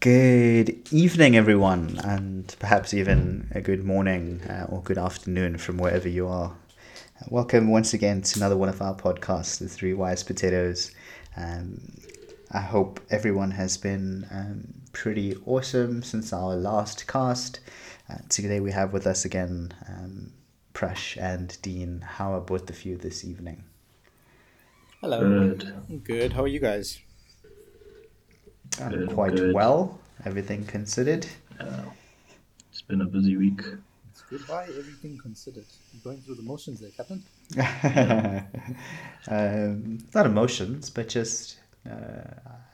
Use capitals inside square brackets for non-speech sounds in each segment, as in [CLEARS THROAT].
Good evening, everyone, and perhaps even a good morning uh, or good afternoon from wherever you are. Welcome once again to another one of our podcasts, The Three Wise Potatoes. Um, I hope everyone has been um, pretty awesome since our last cast. Uh, today we have with us again um, Prash and Dean. How are both of you this evening? Hello. Good. Good. How are you guys? I'm Good, quite good. well, everything considered. Uh, it's been a busy week. It's goodbye, everything considered. You're going through the motions there, Captain. [LAUGHS] um, not emotions, but just uh,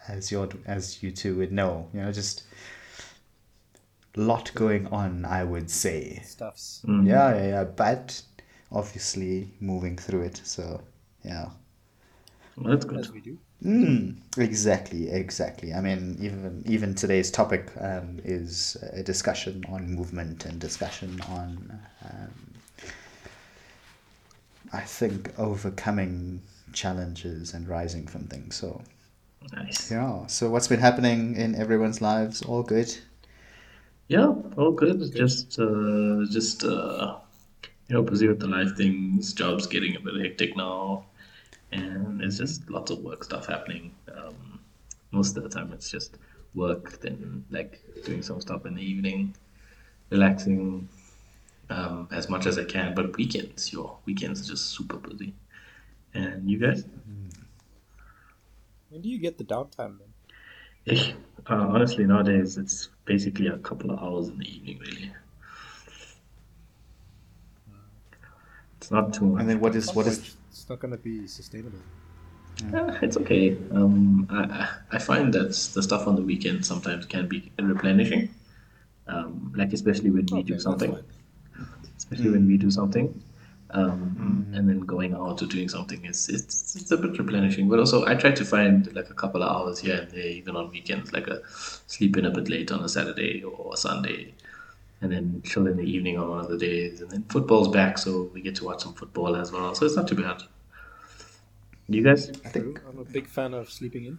as you as you two would know, you know, just lot going on. I would say, Stuffs. Mm. yeah, yeah, yeah, but obviously moving through it. So, yeah. Well, that's As good. we do. Mm, exactly, exactly. I mean, even even today's topic um, is a discussion on movement and discussion on, um, I think, overcoming challenges and rising from things. So, Nice. yeah. So, what's been happening in everyone's lives? All good. Yeah, all good. Just, uh, just, uh, you know, busy with the life things. Jobs getting a bit hectic now, and it's just lots of work stuff happening. Um, most of the time, it's just work, then like doing some stuff in the evening, relaxing, um, as much as I can. But weekends, your weekends are just super busy. And you guys? When do you get the downtime then? Eh, uh, honestly, nowadays it's basically a couple of hours in the evening, really. It's not too much. And then what At is some what point, is It's not going to be sustainable. Uh, it's okay. Um, I, I I find that the stuff on the weekend sometimes can be replenishing. Um, like especially when we Okay, do something, fine. especially when we do something, um, and then going out or doing something is it's, it's a bit replenishing. But also, I try to find like a couple of hours here and there, even on weekends, like a sleep in a bit late on a Saturday or a Sunday, and then chill in the evening on one of the days. And then football's back, so we get to watch some football as well. So it's not too bad. You guys? I think I'm a big fan of sleeping in.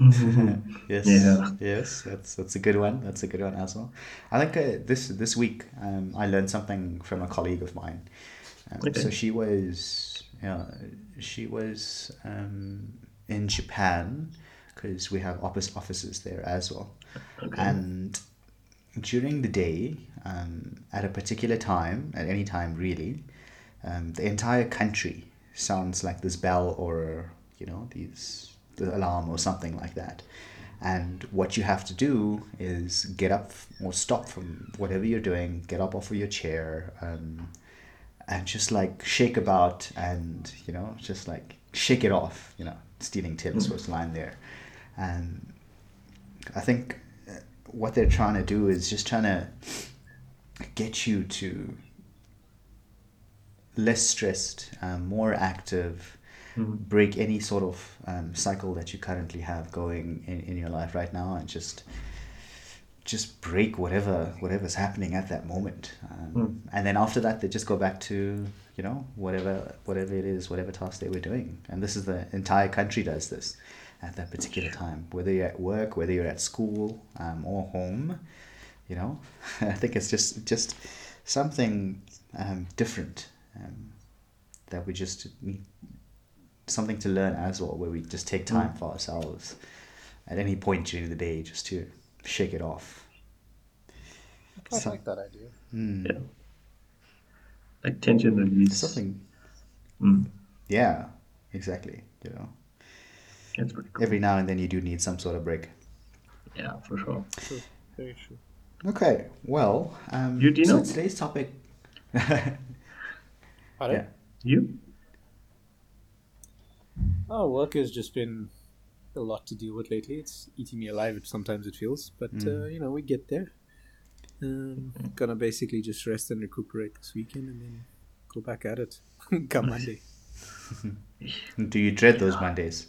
[LAUGHS] yes, Yeah. yes, that's that's a good one. That's a good one as well. I think uh, this this week um, I learned something from a colleague of mine. Um, Okay. So she was, yeah, she was um, in Japan because we have office offices there as well, Okay. and during the day, um, at a particular time, at any time really, um, the entire country sounds like this bell or you know these the alarm or something like that. And what you have to do is get up or stop from whatever you're doing get up off of your chair um, and just like shake about and you know just like shake it off you know stealing Taylor Swift's line there. And I think uh, what they're trying to do is just trying to get you to less stressed, um, more active, break any sort of um, cycle that you currently have going in, in your life right now, and just just break whatever whatever's happening at that moment. Um, And then after that, they just go back to you know whatever whatever it is, whatever task they were doing. And this is the entire country does this at that particular time, whether you're at work, whether you're at school um, or home. You know, [LAUGHS] I think it's just just something um, different um, that we just need something to learn as well, where we just take time for ourselves at any point during the day just to shake it off. I So- like that idea. Mm. Yeah. Like tension release. Something, Mm, yeah, exactly. You know, that's pretty cool. every now and then you do need some sort of break. Yeah, for sure. True. Very true. Okay, well, um, You, Dino? so today's topic. [LAUGHS] Pardon? yeah. You? Oh, work has just been a lot to deal with lately. It's eating me alive. Sometimes it feels, but uh, you know we get there. Um, gonna basically just rest and recuperate this weekend, and then go back at it [LAUGHS] come Monday. [LAUGHS] Do you dread those Mondays?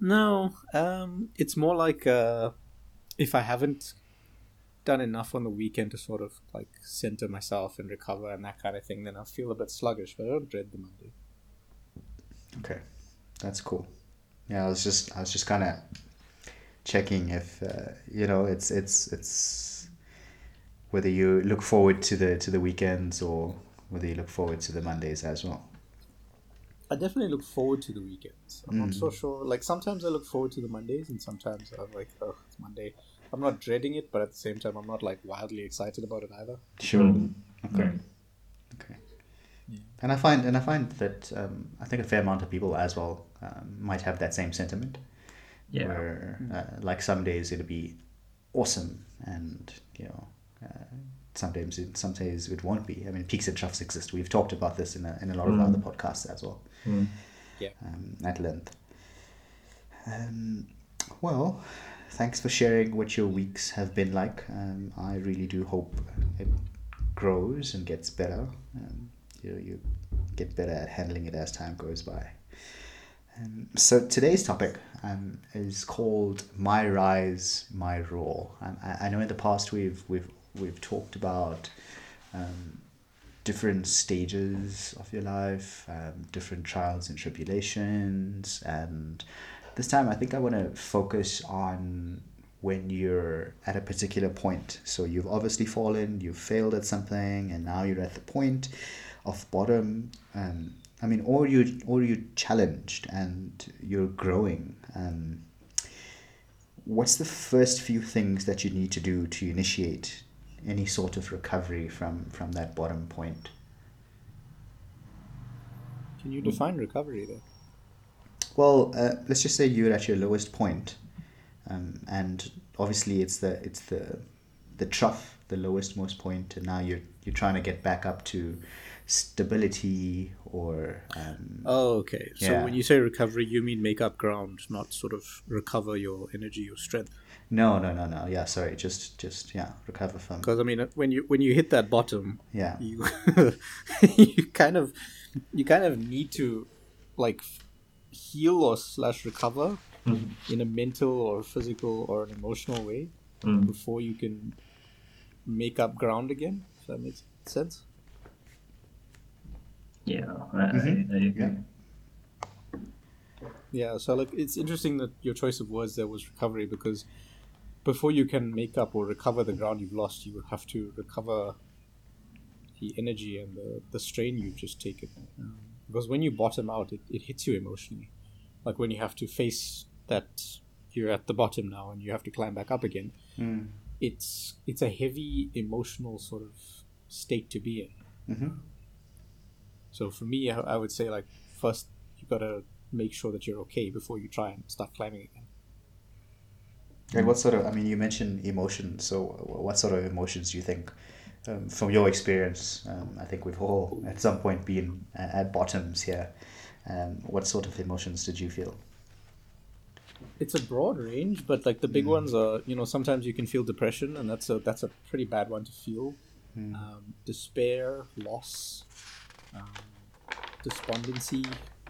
No, um, it's more like uh, if I haven't done enough on the weekend to sort of like center myself and recover and that kind of thing, then I feel a bit sluggish. But I don't dread the Monday. Okay, that's cool. Yeah, I was just I was just kind of checking if uh, you know it's it's it's whether you look forward to the to the weekends or whether you look forward to the Mondays as well. I definitely look forward to the weekends. I'm not so sure. Like sometimes I look forward to the Mondays, and sometimes I'm like, oh, it's Monday. I'm not dreading it, but at the same time, I'm not like wildly excited about it either. Sure. Mm. Okay. Right. Okay. And I find and I find that um, I think a fair amount of people as well um, might have that same sentiment. Yeah. Where uh, like some days it'll be awesome, and you know. Uh, Sometimes it, some days it won't be. I mean, peaks and troughs exist. We've talked about this in a, in a lot of Mm. other podcasts as well. Mm. Yeah. um, at length. Um, well, thanks for sharing what your weeks have been like. Um, I really do hope it grows and gets better. Um, you, you get better at handling it as time goes by. Um, so today's topic um, is called "My Rise, My Roar." Um, I, I know in the past we've we've we've talked about um, different stages of your life, um, different trials and tribulations, and this time I think I want to focus on when you're at a particular point. So you've obviously fallen, you've failed at something, and now you're at the point of bottom. Um, I mean, or you or you're challenged and you're growing. Um, what's the first few things that you need to do to initiate any sort of recovery from from that bottom point? Can you define recovery then? Well, uh, let's just say you're at your lowest point, um, and obviously it's the it's the the trough, the lowest most point, and now you're you're trying to get back up to stability or um, Oh, okay. So Yeah. when you say recovery, you mean make up ground, not sort of recover your energy or strength. no no no no yeah sorry just just yeah recover from Because I mean, when you when you hit that bottom, yeah you [LAUGHS] you kind of you kind of need to like heal or slash recover Mm. in a mental or physical or an emotional way Mm. before you can make up ground again. If that makes sense. Yeah. I, I, Mhm. I agree. Yeah. Yeah, so like it's interesting that your choice of words there was recovery because before you can make up or recover the ground you've lost, you would have to recover the energy and the, the strain you've just taken. Um, because when you bottom out, it, it hits you emotionally. Like when you have to face that you're at the bottom now and you have to climb back up again, mm. it's it's a heavy emotional sort of state to be in. hmm So for me, I, I would say like first you've gotta make sure that you're okay before you try and start climbing again. and what sort of I mean you mentioned emotion so what sort of emotions do you think um, from your experience um, I think we've all at some point been at, at bottoms here um, what sort of emotions did you feel It's a broad range, but like the big ones are, you know, sometimes you can feel depression, and that's a that's a pretty bad one to feel. Um, despair, loss, um, despondency,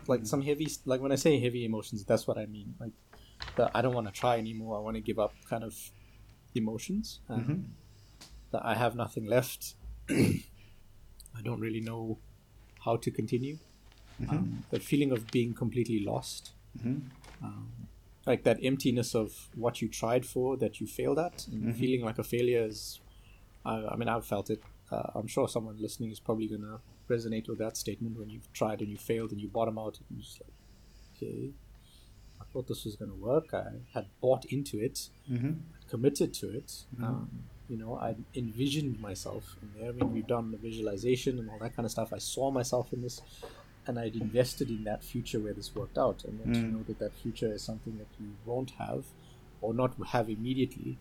like some heavy, like when I say heavy emotions, that's what I mean. Like, the I don't want to try anymore. I want to give up, kind of emotions. Um, That I have nothing left. [CLEARS THROAT] I don't really know how to continue. Um, the feeling of being completely lost. Um, like that emptiness of what you tried for that you failed at. And feeling like a failure is I, I mean i've felt it. Uh, i'm sure someone listening is probably going to resonate with that statement when you've tried and you failed and you bottom out and you're just like okay i thought this was going to work. I had bought into it. Mm-hmm. committed to it. Um, you know i envisioned myself in there i mean we've done the visualization and all that kind of stuff i saw myself in this and I'd invested in that future where this worked out, and then to Mm. know that that future is something that you won't have, or not have immediately,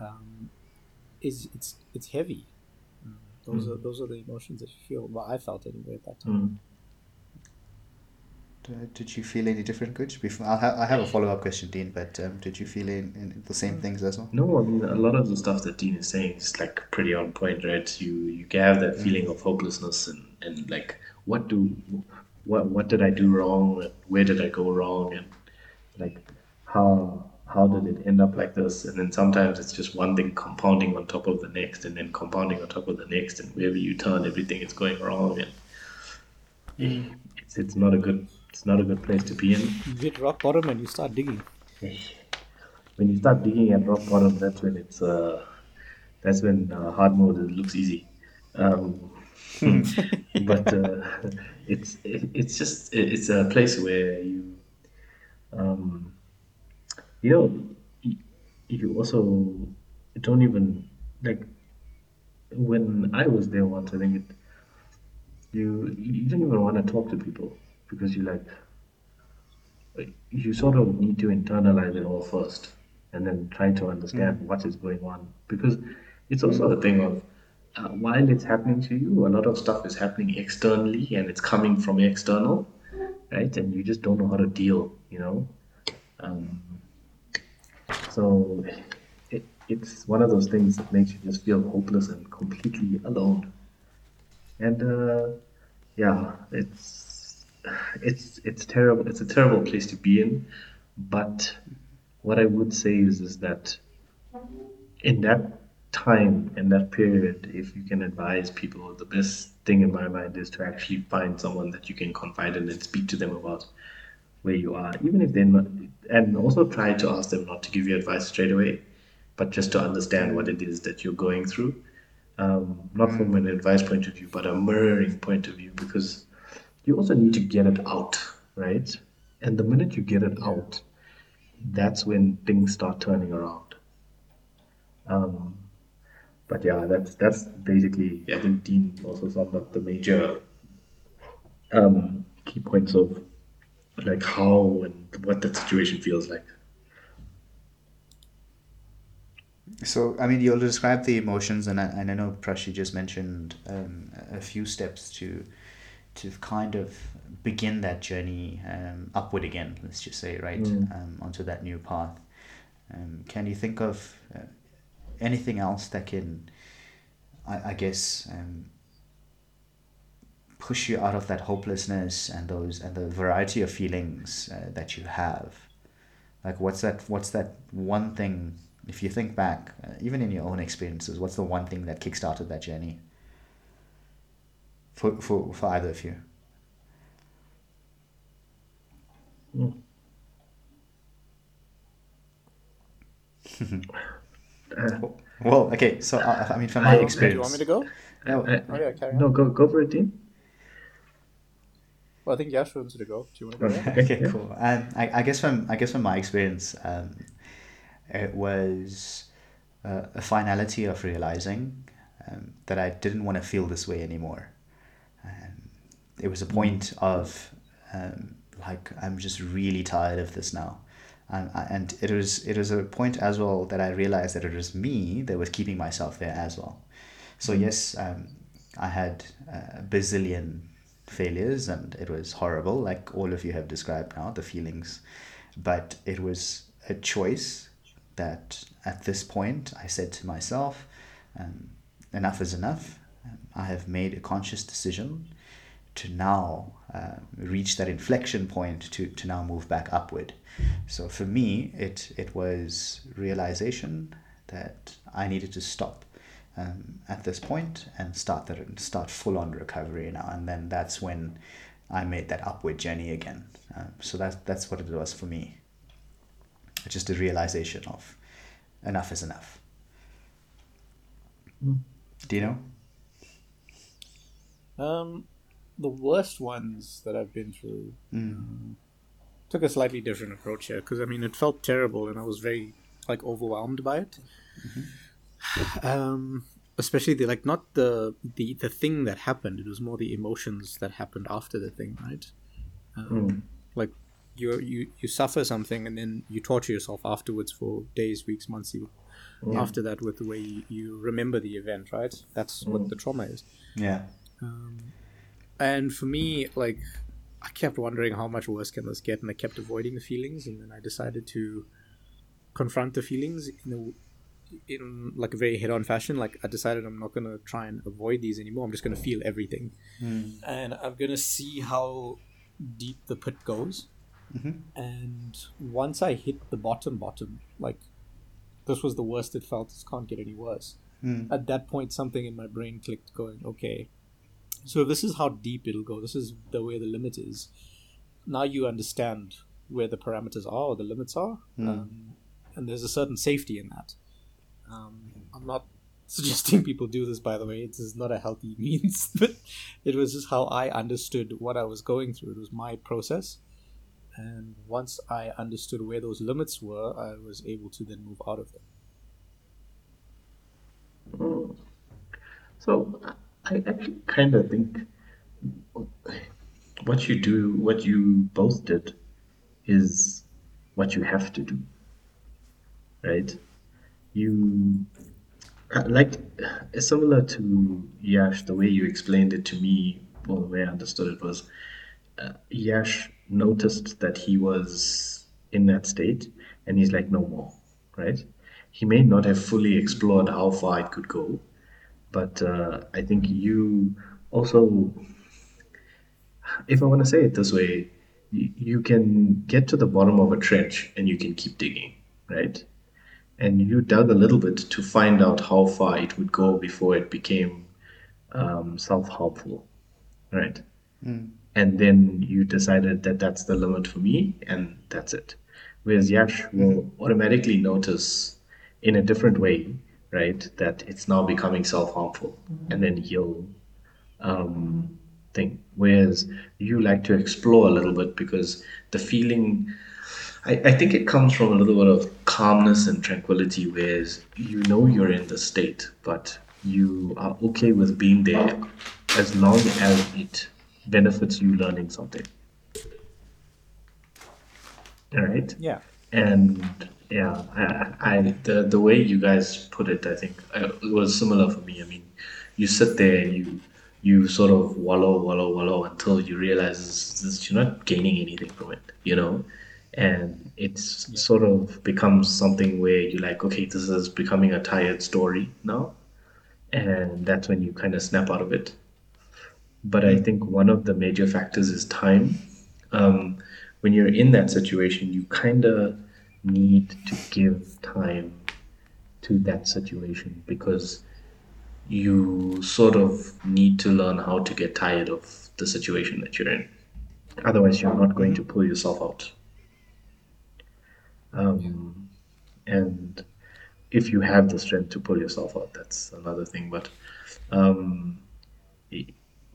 um, is it's it's heavy. Um, those are those are the emotions that you feel. Well, I felt anyway at that time. Mm. D- Did you feel any different, Kuch? Before I'll ha- I have a follow up question, Dean. But um, did you feel in, in the same things as well? No, I mean a lot of the stuff that Dean is saying is like pretty on point, right? You you have that feeling of hopelessness and, and like what do what what did I do wrong and where did I go wrong and like how how did it end up like this? And then sometimes it's just one thing compounding on top of the next and then compounding on top of the next and wherever you turn everything is going wrong and it's it's not a good it's not a good place to be in. You hit rock bottom and you start digging. when you start digging at rock bottom, that's when it's uh, that's when uh, hard mode looks easy. Um, [LAUGHS] but uh, it's it, it's just it's a place where you um, you know if you also don't even like when I was there once. I think it you you don't even want to talk to people because you like you sort of need to internalize it all first and then try to understand mm. what is going on. Because it's also a thing of uh, while it's happening to you a lot of stuff is happening externally and it's coming from external right? And you just don't know how to deal you know? Um, so it, it's one of those things that makes you just feel hopeless and completely alone. And uh, yeah it's it's it's terrible it's a terrible place to be in but what I would say is is that in that time in that period, if you can advise people, the best thing in my mind is to actually find someone that you can confide in and speak to them about where you are, even if they're not, and also try to ask them not to give you advice straight away, but just to understand what it is that you're going through. Um, not from an advice point of view, but a mirroring point of view, because you also need to get it out, right? And the minute you get it out, that's when things start turning around. Um, but yeah, that's that's basically I think Dean also summed up the major um, key points of like how and what that situation feels like. So, I mean, you'll describe the emotions, and I, and I know Prashi just mentioned um, a few steps to to kind of begin that journey um, upward again, let's just say, right, mm. um, onto that new path. Um, can you think of uh, anything else that can, I, I guess, um, push you out of that hopelessness and those and the variety of feelings uh, that you have? Like, what's that? What's that one thing? If you think back, uh, even in your own experiences, what's the one thing that kickstarted that journey? For, for, for either of you. Mm. [LAUGHS] well, okay. So uh, I mean, from my experience, do you want me to go? No, uh, oh, yeah, carry on. no, go go for it, Dean. Well, I think Yash wants to go. Do you want to go? okay, cool. Um, I, I guess from I guess from my experience, um, it was uh, a finality of realizing um, that I didn't want to feel this way anymore. Um, it was a point of um, like I'm just really tired of this now. And, and it was it was a point as well that I realized that it was me that was keeping myself there as well. So mm. yes, um, I had a bazillion failures and it was horrible, like all of you have described now, the feelings. But it was a choice that at this point I said to myself, um, enough is enough. I have made a conscious decision to now uh, reach that inflection point to, to now move back upward. So for me, it, it was realization that I needed to stop um, at this point and start that start full on recovery now. And then that's when I made that upward journey again. Um, so that's that's what it was for me. Just a realization of enough is enough. Mm. Do you know? Um, the worst ones that I've been through mm. um, took a slightly different approach here because I mean it felt terrible and I was very like overwhelmed by it. Mm-hmm. [SIGHS] Um, especially the like not the the the thing that happened. It was more the emotions that happened after the thing, right? Um, mm. Like you you you suffer something and then you torture yourself afterwards for days, weeks, months, even mm. after that with the way you, you remember the event, right? That's mm. what the trauma is. Yeah. Um, and for me, like, I kept wondering how much worse can this get, and I kept avoiding the feelings, and then I decided to confront the feelings in a, in like a very head-on fashion. Like, I decided I'm not gonna try and avoid these anymore. I'm just gonna feel everything, mm. and I'm gonna see how deep the pit goes. Mm-hmm. And once I hit the bottom, bottom, like this was the worst it felt. This can't get any worse. Mm. At that point, something in my brain clicked, going, "Okay, so this is how deep it'll go. This is the way the limit is. Now you understand where the parameters are or the limits are. Mm. Um, and there's a certain safety in that. Um, I'm not [LAUGHS] suggesting people do this, by the way. It is not a healthy [LAUGHS] means, but it was just how I understood what I was going through. It was my process. And once I understood where those limits were, I was able to then move out of them. So I actually kind of think what you do, what you both did, is what you have to do, right? You uh, like similar to Yash, the way you explained it to me, or the way I understood it was, uh, Yash noticed that he was in that state, and he's like, no more, right? He may not have fully explored how far it could go, but uh, I think you also, if I want to say it this way, you, can get to the bottom of a trench and you can keep digging, right? And you dug a little bit to find out how far it would go before it became um, self harmful, right? Mm. And then you decided that that's the limit for me, and that's it. Whereas Yash will automatically notice in a different way right? That it's now becoming self harmful, and then he'll um, think. Whereas you like to explore a little bit because the feeling, I, I think it comes from a little bit of calmness and tranquility, whereas you know you're in the state, but you are okay with being there as long as it benefits you learning something. All right? Yeah. And yeah, I, I the the way you guys put it, I think it was similar for me. I mean, you sit there and you you sort of wallow, wallow, wallow until you realize this, this, you're not gaining anything from it, you know, and it's yeah. sort of becomes something where you're like, okay, this is becoming a tired story now, and that's when you kind of snap out of it. But I think one of the major factors is time. Um, when you're in that situation, you kind of need to give time to that situation because you sort of need to learn how to get tired of the situation that you're in. Otherwise, you're not going to pull yourself out. Um, and if you have the strength to pull yourself out, that's another thing. But um,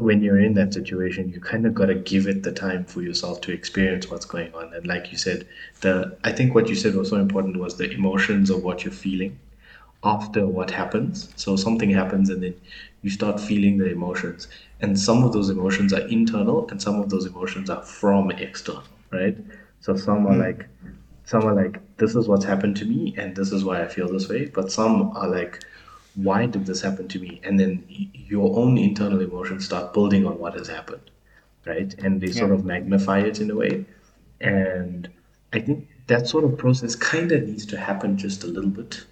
when you're in that situation, you kind of got to give it the time for yourself to experience what's going on. And like you said, the I think what you said was so important was the emotions of what you're feeling after what happens. So something happens and then you start feeling the emotions. And some of those emotions are internal and some of those emotions are from external, right? So some are hmm. like some are like this is what's happened to me and this is why I feel this way, but some are like why did this happen to me? And then your own internal emotions start building on what has happened right? And they yeah. sort of magnify it in a way. And i think that sort of process kind of needs to happen just a little bit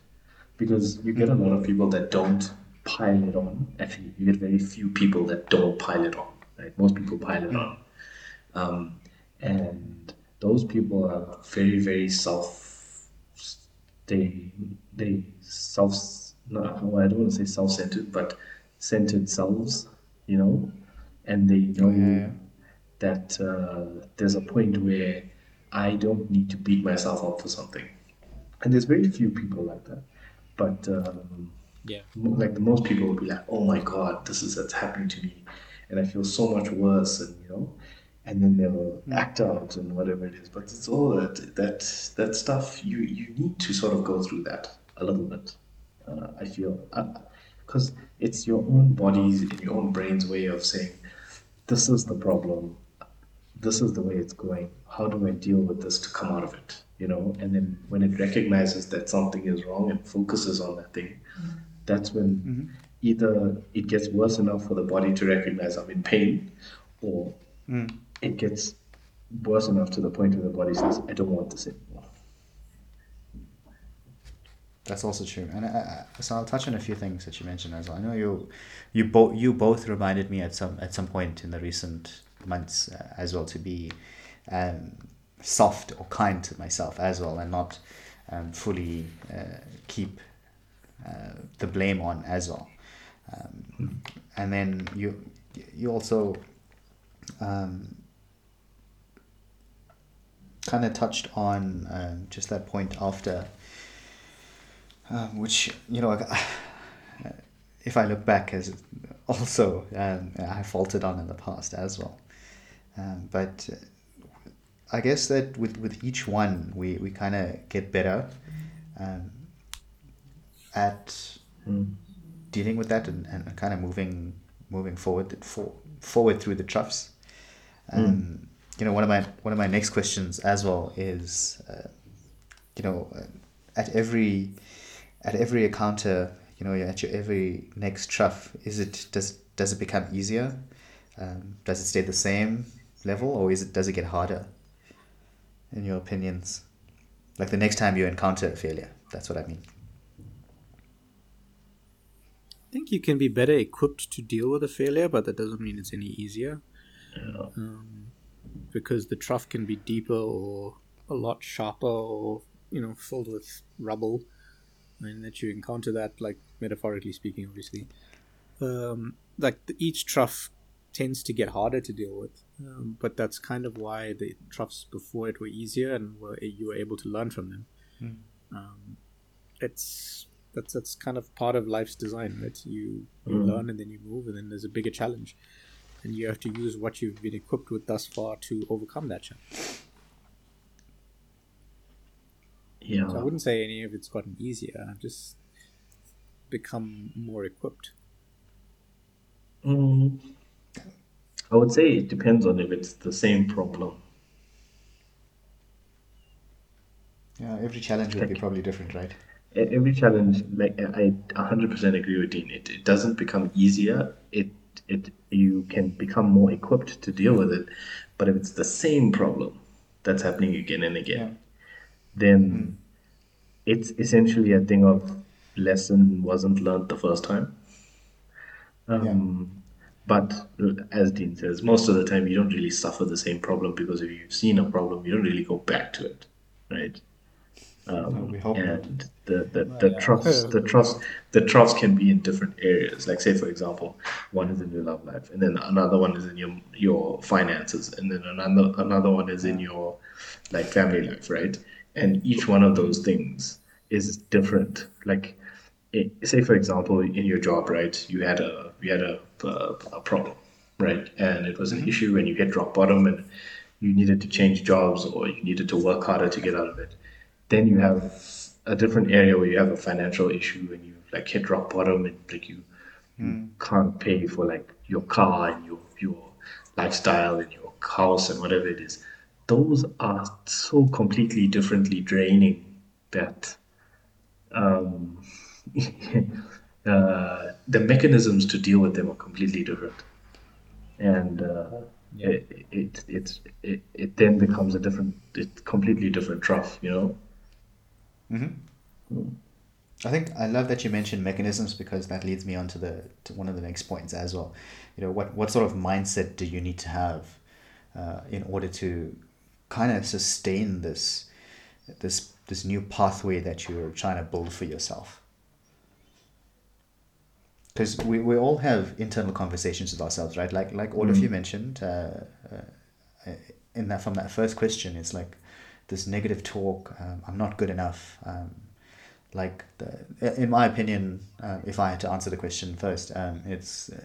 because you get a lot of people that don't pile it on. Actually you get very few people that don't pile it on right? Most people pile it on. Um, and those people are very very self they they self not well, I don't want to say self-centered, but centered selves, you know, and they know yeah. that uh, there's a point where I don't need to beat myself up for something, and there's very few people like that. But um, yeah, like the most people will be like, "Oh my God, this is what's happening to me," and I feel so much worse, and you know, and then they'll mm. act out and whatever it is. But it's all that that that stuff. You you need to sort of go through that a little bit. Uh, I feel because uh, it's your own body's and your own brain's way of saying, this is the problem, this is the way it's going. How do I deal with this to come out of it? You know, and then when it recognizes that something is wrong and focuses on that thing, mm-hmm. that's when mm-hmm. either it gets worse enough for the body to recognize I'm in pain, or mm. it gets worse enough to the point where the body says, I don't want this anymore. That's also true, and I, uh, I, uh, so I'll touch on a few things that you mentioned as well. I know you, you both you both reminded me at some at some point in the recent months uh, as well to be um, soft or kind to myself as well, and not um, fully uh, keep uh, the blame on as well. Um, and then you you also um, kind of touched on um, just that point after um, which you know, [SIGHS] if I look back, as also um, I faltered on in the past as well. Um, but I guess that with, with each one, we, we kind of get better um, at Mm. dealing with that and, and kind of moving moving forward for, forward through the troughs. Um, You know, one of my one of my next questions as well is, uh, you know, uh, at every at every encounter, you know, at your every next trough, is it does does it become easier? Um, does it stay the same level, or is it does it get harder? In your opinions, like the next time you encounter a failure, that's what I mean. I think you can be better equipped to deal with a failure, but that doesn't mean it's any easier. Yeah. Um, because the trough can be deeper or a lot sharper or, you know, filled with rubble. And that you encounter that, like, metaphorically speaking, obviously. Um, like, the, each trough tends to get harder to deal with. Um, but that's kind of why the troughs before it were easier and were, you were able to learn from them. Um, it's that's that's kind of part of life's design, right? You you Mm. learn and then you move, and then there's a bigger challenge, and you have to use what you've been equipped with thus far to overcome that challenge. Yeah. So I wouldn't say any of it's gotten easier. I've just become more equipped. Mm. I would say it depends on if it's the same problem. Yeah, every challenge would be probably different, right? Every challenge, like I 100% agree with Dean. It, it doesn't become easier. It it you can become more equipped to deal with it. But if it's the same problem that's happening again and again, then it's essentially a thing of lesson wasn't learned the first time. Um, But as Dean says, most of the time you don't really suffer the same problem because if you've seen a problem, you don't really go back to it, right? Um, we hope not. and the the, the troughs the troughs the troughs can be in different areas. Like say for example, one is in your love life, and then another one is in your your finances, and then another another one is in your like family life, right? And each one of those things is different. Like it, say for example, in your job, right? You had a you had a a, a problem, right? And it was an mm-hmm. issue, and you hit rock bottom, and you needed to change jobs or you needed to work harder to get out of it. Then you have a different area where you have a financial issue and you like hit rock bottom and like you, you mm. can't pay for like your car and your your lifestyle and your house and whatever it is. Those are so completely differently draining that um, [LAUGHS] uh, the mechanisms to deal with them are completely different, and uh, it, it, it it it then becomes a different, it completely different trough, you know. I think I love that you mentioned mechanisms because that leads me on to the to one of the next points as well. You know, what what sort of mindset do you need to have uh, in order to kind of sustain this this this new pathway that you're trying to build for yourself? Because we, we all have internal conversations with ourselves, right? Like like all of you mentioned uh, uh, in that from that first question, it's like this negative talk. Um, I'm not good enough. Um, like the, in my opinion, uh, if I had to answer the question first, um, it's uh,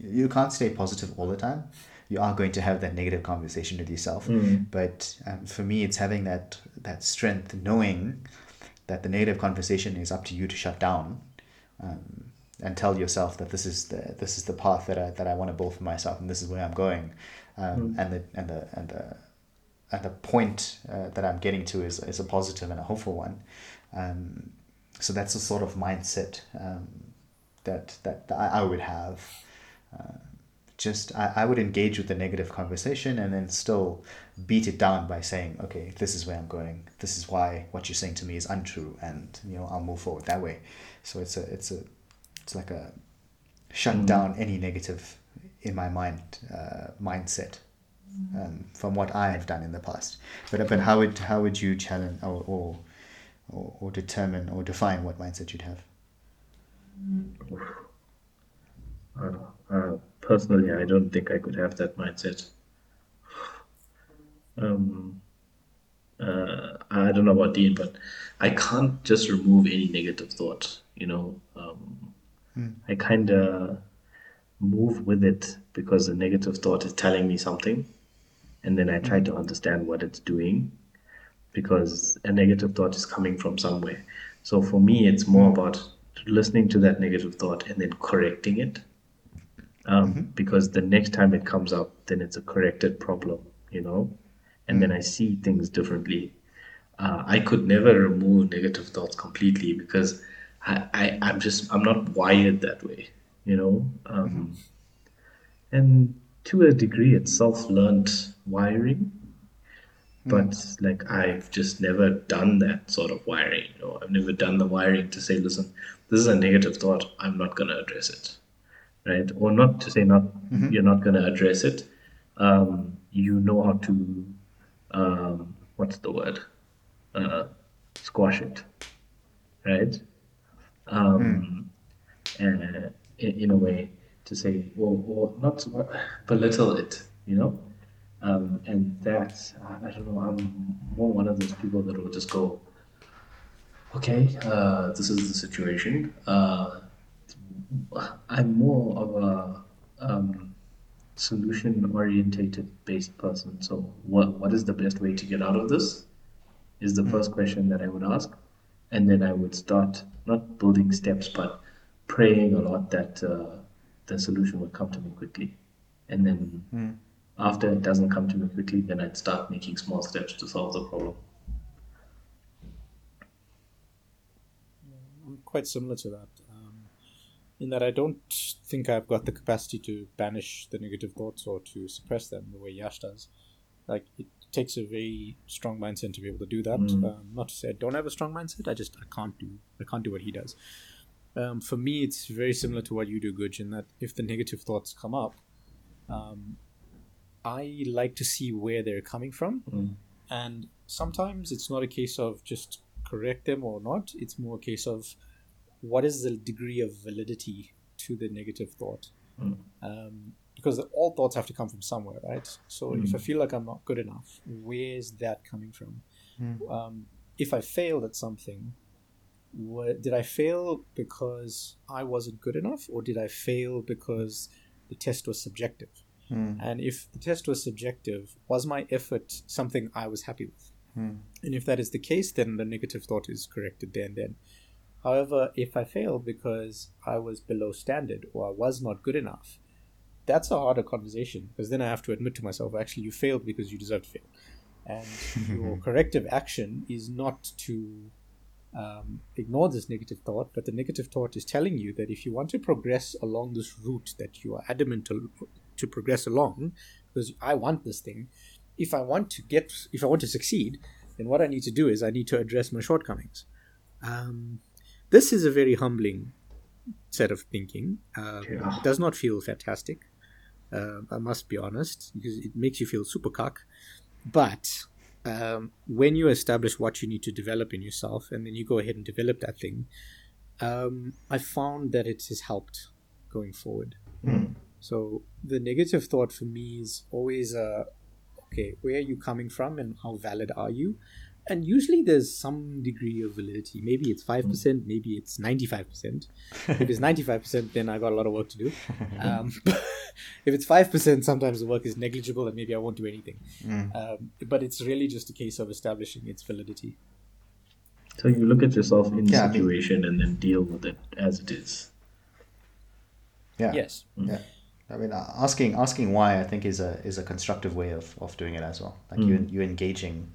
you can't stay positive all the time. You are going to have that negative conversation with yourself. But um, for me, it's having that that strength, knowing that the negative conversation is up to you to shut down, um, and tell yourself that this is the this is the path that I that I want to build for myself, and this is where I'm going, um, and the and the and the and the point uh, that I'm getting to is, is a positive and a hopeful one. Um, so that's the sort of mindset um, that, that I, I would have. Uh, just I, I would engage with the negative conversation and then still beat it down by saying, okay, this is where I'm going. This is why what you're saying to me is untrue, and you know I'll move forward that way. So it's a it's a it's like a shut down any negative in my mind uh, mindset um, from what I have done in the past. But but how would how would you challenge or or, or, or determine or define what mindset you'd have? Uh, uh, personally, I don't think I could have that mindset. Um, uh, I don't know about Dean, but I can't just remove any negative thought. You know, um, mm. I kind of move with it because the negative thought is telling me something, and then I try to understand what it's doing because a negative thought is coming from somewhere. So for me, it's more about listening to that negative thought and then correcting it. Um, Mm-hmm. Because the next time it comes up, then it's a corrected problem, you know, and then I see things differently. Uh, I could never remove negative thoughts completely because I, I, I'm just, I'm not wired that way, you know. Um, and to a degree, it's self learned wiring but like I've just never done that sort of wiring. You know, I've never done the wiring to say, listen, this is a negative thought. I'm not going to address it, right? Or not to say not you're not going to address it. Um, you know how to um, what's the word? Uh, squash it, right? Um, and in, in a way to say, or, or not belittle it, you know. Um, and that, I don't know, I'm more one of those people that will just go, okay, uh, this is the situation. Uh, I'm more of a um, solution orientated based person. So, what, what is the best way to get out of this? Is the first question that I would ask. And then I would start not building steps, but praying a lot that uh, the solution would come to me quickly. And then after it doesn't come to me quickly, then I'd start making small steps to solve the problem. I'm quite similar to that. In that I don't think I've got the capacity to banish the negative thoughts or to suppress them the way Yash does. Like it takes a very strong mindset to be able to do that. Mm. Um, not to say I don't have a strong mindset. I just I can't do I can't do what he does. Um, for me, it's very similar to what you do, Guj, in that if the negative thoughts come up, um, I like to see where they're coming from. Mm. And sometimes it's not a case of just correct them or not. It's more a case of what is the degree of validity to the negative thought. Mm. Um, because all thoughts have to come from somewhere, right? So if I feel like I'm not good enough, where's that coming from? Um, if I failed at something, what, did I fail because I wasn't good enough, or did I fail because the test was subjective? And if the test was subjective, was my effort something I was happy with? And if that is the case, then the negative thought is corrected there and then. However, if I fail because I was below standard or I was not good enough, that's a harder conversation because then I have to admit to myself, actually, you failed because you deserve to fail. And [LAUGHS] your corrective action is not to um, ignore this negative thought, but the negative thought is telling you that if you want to progress along this route that you are adamant to, to progress along, because I want this thing, if I want to get, if I want to succeed, then what I need to do is I need to address my shortcomings. Um, this is a very humbling set of thinking. Um, Yeah. It does not feel fantastic. Uh, I must be honest, because it makes you feel super cock. But um, when you establish what you need to develop in yourself, and then you go ahead and develop that thing, um, I found that it has helped going forward. So the negative thought for me is always, uh, okay, where are you coming from, and how valid are you? And usually there's some degree of validity. Maybe it's five percent, maybe it's ninety-five percent. [LAUGHS] If it's ninety-five percent, then I got a lot of work to do. Um, [LAUGHS] if it's five percent, sometimes the work is negligible, and maybe I won't do anything. Um, but it's really just a case of establishing its validity. So you look at yourself in Yeah, I the mean- situation and then deal with it as it is. Yeah. Yes. Yeah. I mean, uh, asking asking why I think is a is a constructive way of, of doing it as well. Like you you engaging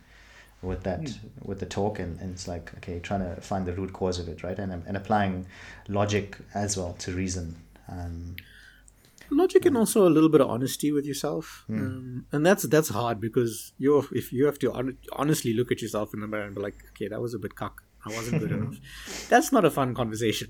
with that with the talk and, and it's like okay trying to find the root cause of it right and and applying logic as well to reason um, logic and also a little bit of honesty with yourself um, and that's that's hard because you're if you have to hon- honestly look at yourself in the mirror and be like okay that was a bit cock i wasn't good enough that's not a fun conversation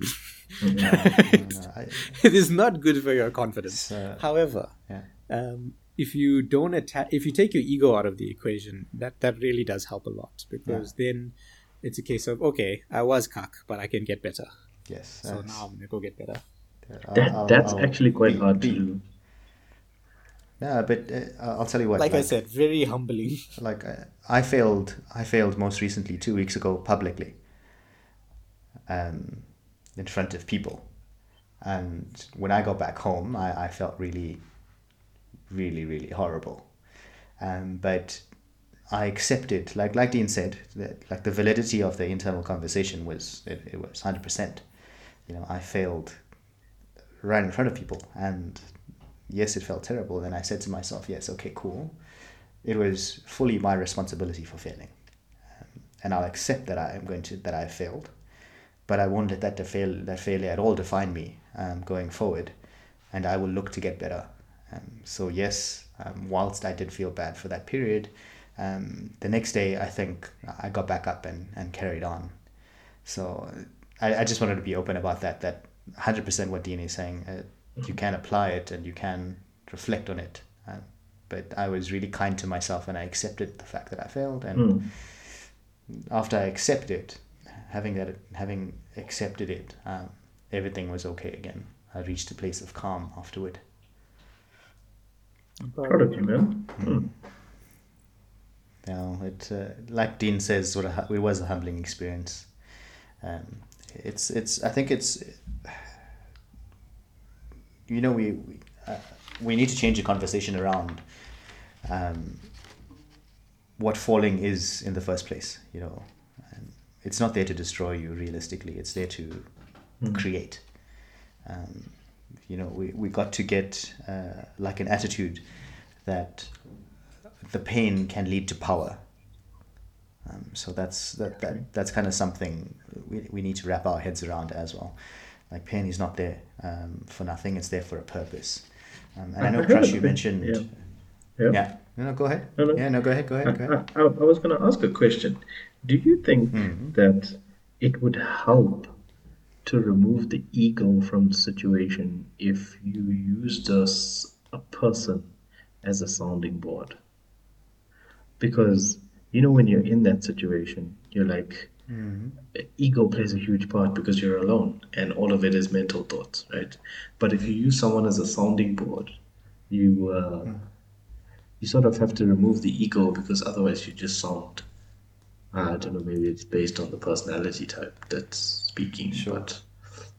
I- it is not good for your confidence uh, however yeah um, if you don't attack if you take your ego out of the equation that that really does help a lot because then it's a case of okay i was cock but i can get better yes so now i'm gonna go get better That I'll- that's I'll actually quite be- hard be- to do. Yeah, but uh, I'll tell you what. Like, I said, very humbling. [LAUGHS] Like uh, I failed. I failed most recently two weeks ago publicly. Um, in front of people, and when I got back home, I, I felt really, really, really horrible. Um, but I accepted, like like Dean said, that like the validity of the internal conversation was it, it was hundred percent. You know, I failed right in front of people, and yes, it felt terrible. And I said to myself, yes, okay, cool. It was fully my responsibility for failing, um, and I'll accept that I am going to that I failed, but I won't let that to fail that failure at all define me um, going forward, and I will look to get better. Um, so yes, um, whilst I did feel bad for that period um, the next day I think I got back up and, and carried on. So I, I just wanted to be open about that, that 100% what Dean is saying, uh, you can apply it and you can reflect on it. Uh, but I was really kind to myself and I accepted the fact that I failed. And Mm. after I accepted it, having that, having accepted it, um, everything was okay again. I reached a place of calm afterward. Proud of you, man. Mm. Know, it uh, like Dean says, sort of, it was a humbling experience. Um, it's it's I think it's you know we we, uh, we need to change the conversation around um, what falling is in the first place. You know, and it's not there to destroy you. Realistically, it's there to create. Um, you know, we, we got to get uh, like an attitude that the pain can lead to power. Um, so that's that, that that's kind of something we, we need to wrap our heads around as well. Like pain is not there um, for nothing; it's there for a purpose. Um, and I know, heard Prash, you mentioned. Yeah. Yeah. Yeah. No, no, go ahead. No, no. Yeah, no, go ahead. Go ahead. Go ahead. I, I, I was going to ask a question. Do you think Mhm. that it would help to remove the ego from the situation if you used a, s- a person as a sounding board? Because, you know, when you're in that situation, you're like, Mhm. ego plays a huge part because you're alone and all of it is mental thoughts, right? But if you use someone as a sounding board, you uh, you sort of have to remove the ego because otherwise you just sound. I don't know. Maybe it's based on the personality type that's speaking, Sure. but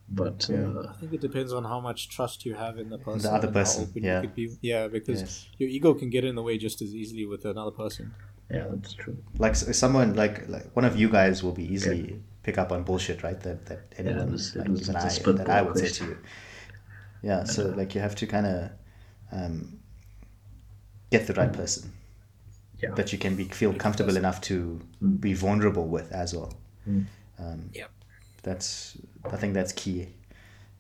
but Yeah. uh, I think it depends on how much trust you have in the person. other person, yeah. Could be. Yeah, because Yes. your ego can get in the way just as easily with another person. yeah, that's true. Like someone like like one of you guys will be easily pick up on bullshit, right? That that anyone was- like was even just a I spitball that I would say to you. Yeah, so like you have to kind of um, get the right person Yeah. that you can be feel comfortable enough to Mm. be vulnerable with as well. Mm. Um, Yep. That's I think that's key.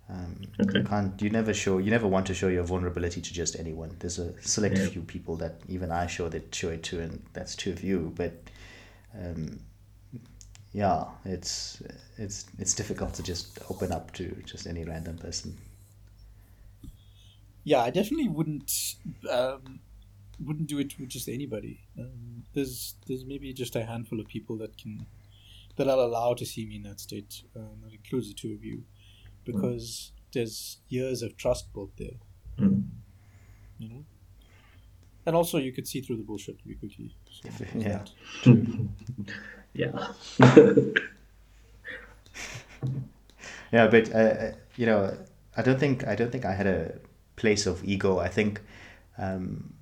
Um, Okay. You can't. You never show. You never want to show your vulnerability to just anyone. There's a select Yeah. few people that even I show that show it to, and that's two of you. But um, yeah, it's it's it's difficult to just open up to just any random person. Yeah, I definitely wouldn't um, wouldn't do it with just anybody. Um, there's there's maybe just a handful of people that can that I'll allow to see me in that state. Um, that includes the two of you, because there's years of trust built there. Mm. You know, and also you could see through the bullshit quickly. So [LAUGHS] Yeah. [LAUGHS] Yeah. [LAUGHS] Yeah, but uh, uh, you know, I don't think I don't think I had a place of ego. I think um,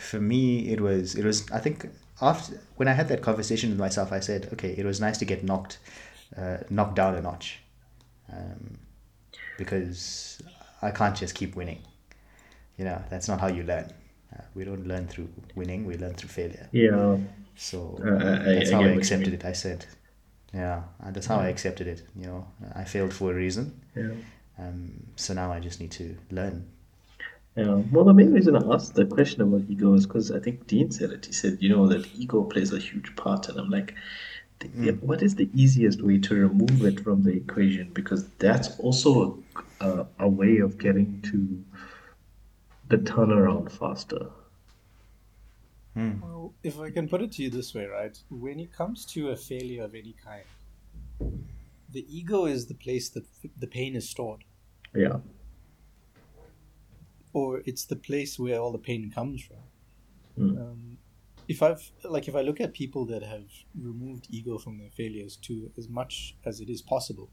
for me it was it was I think after when I had that conversation with myself, I said, okay, it was nice to get knocked uh, knocked down a notch, um, because I can't just keep winning. You know, that's not how you learn. Uh, we don't learn through winning; we learn through failure. yeah. So Uh, that's I how get I accepted it. I said, yeah, that's how I accepted it. You know, I failed for a reason. Yeah. Um, so now I just need to learn. Yeah. Well, the main reason I asked the question about ego is because I think Dean said it. He said, you know, that ego plays a huge part. And I'm like, th- yeah, what is the easiest way to remove it from the equation? Because that's also a, a way of getting to the turnaround faster. Hmm. Well, if I can put it to you this way, right? When it comes to a failure of any kind, the ego is the place that the pain is stored. Yeah. Or it's the place where all the pain comes from. Mm. Um, if I've like if I look at people that have removed ego from their failures to as much as it is possible,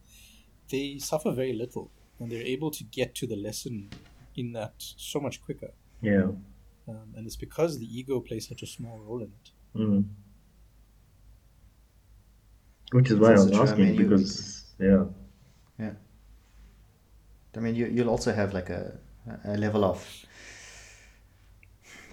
they suffer very little and they're able to get to the lesson in that so much quicker. Yeah. Um, and it's because the ego plays such a small role in it. Mm. Which is why I was true. I asking mean, you- because yeah. Yeah. I mean, you, you'll also have like a, a level of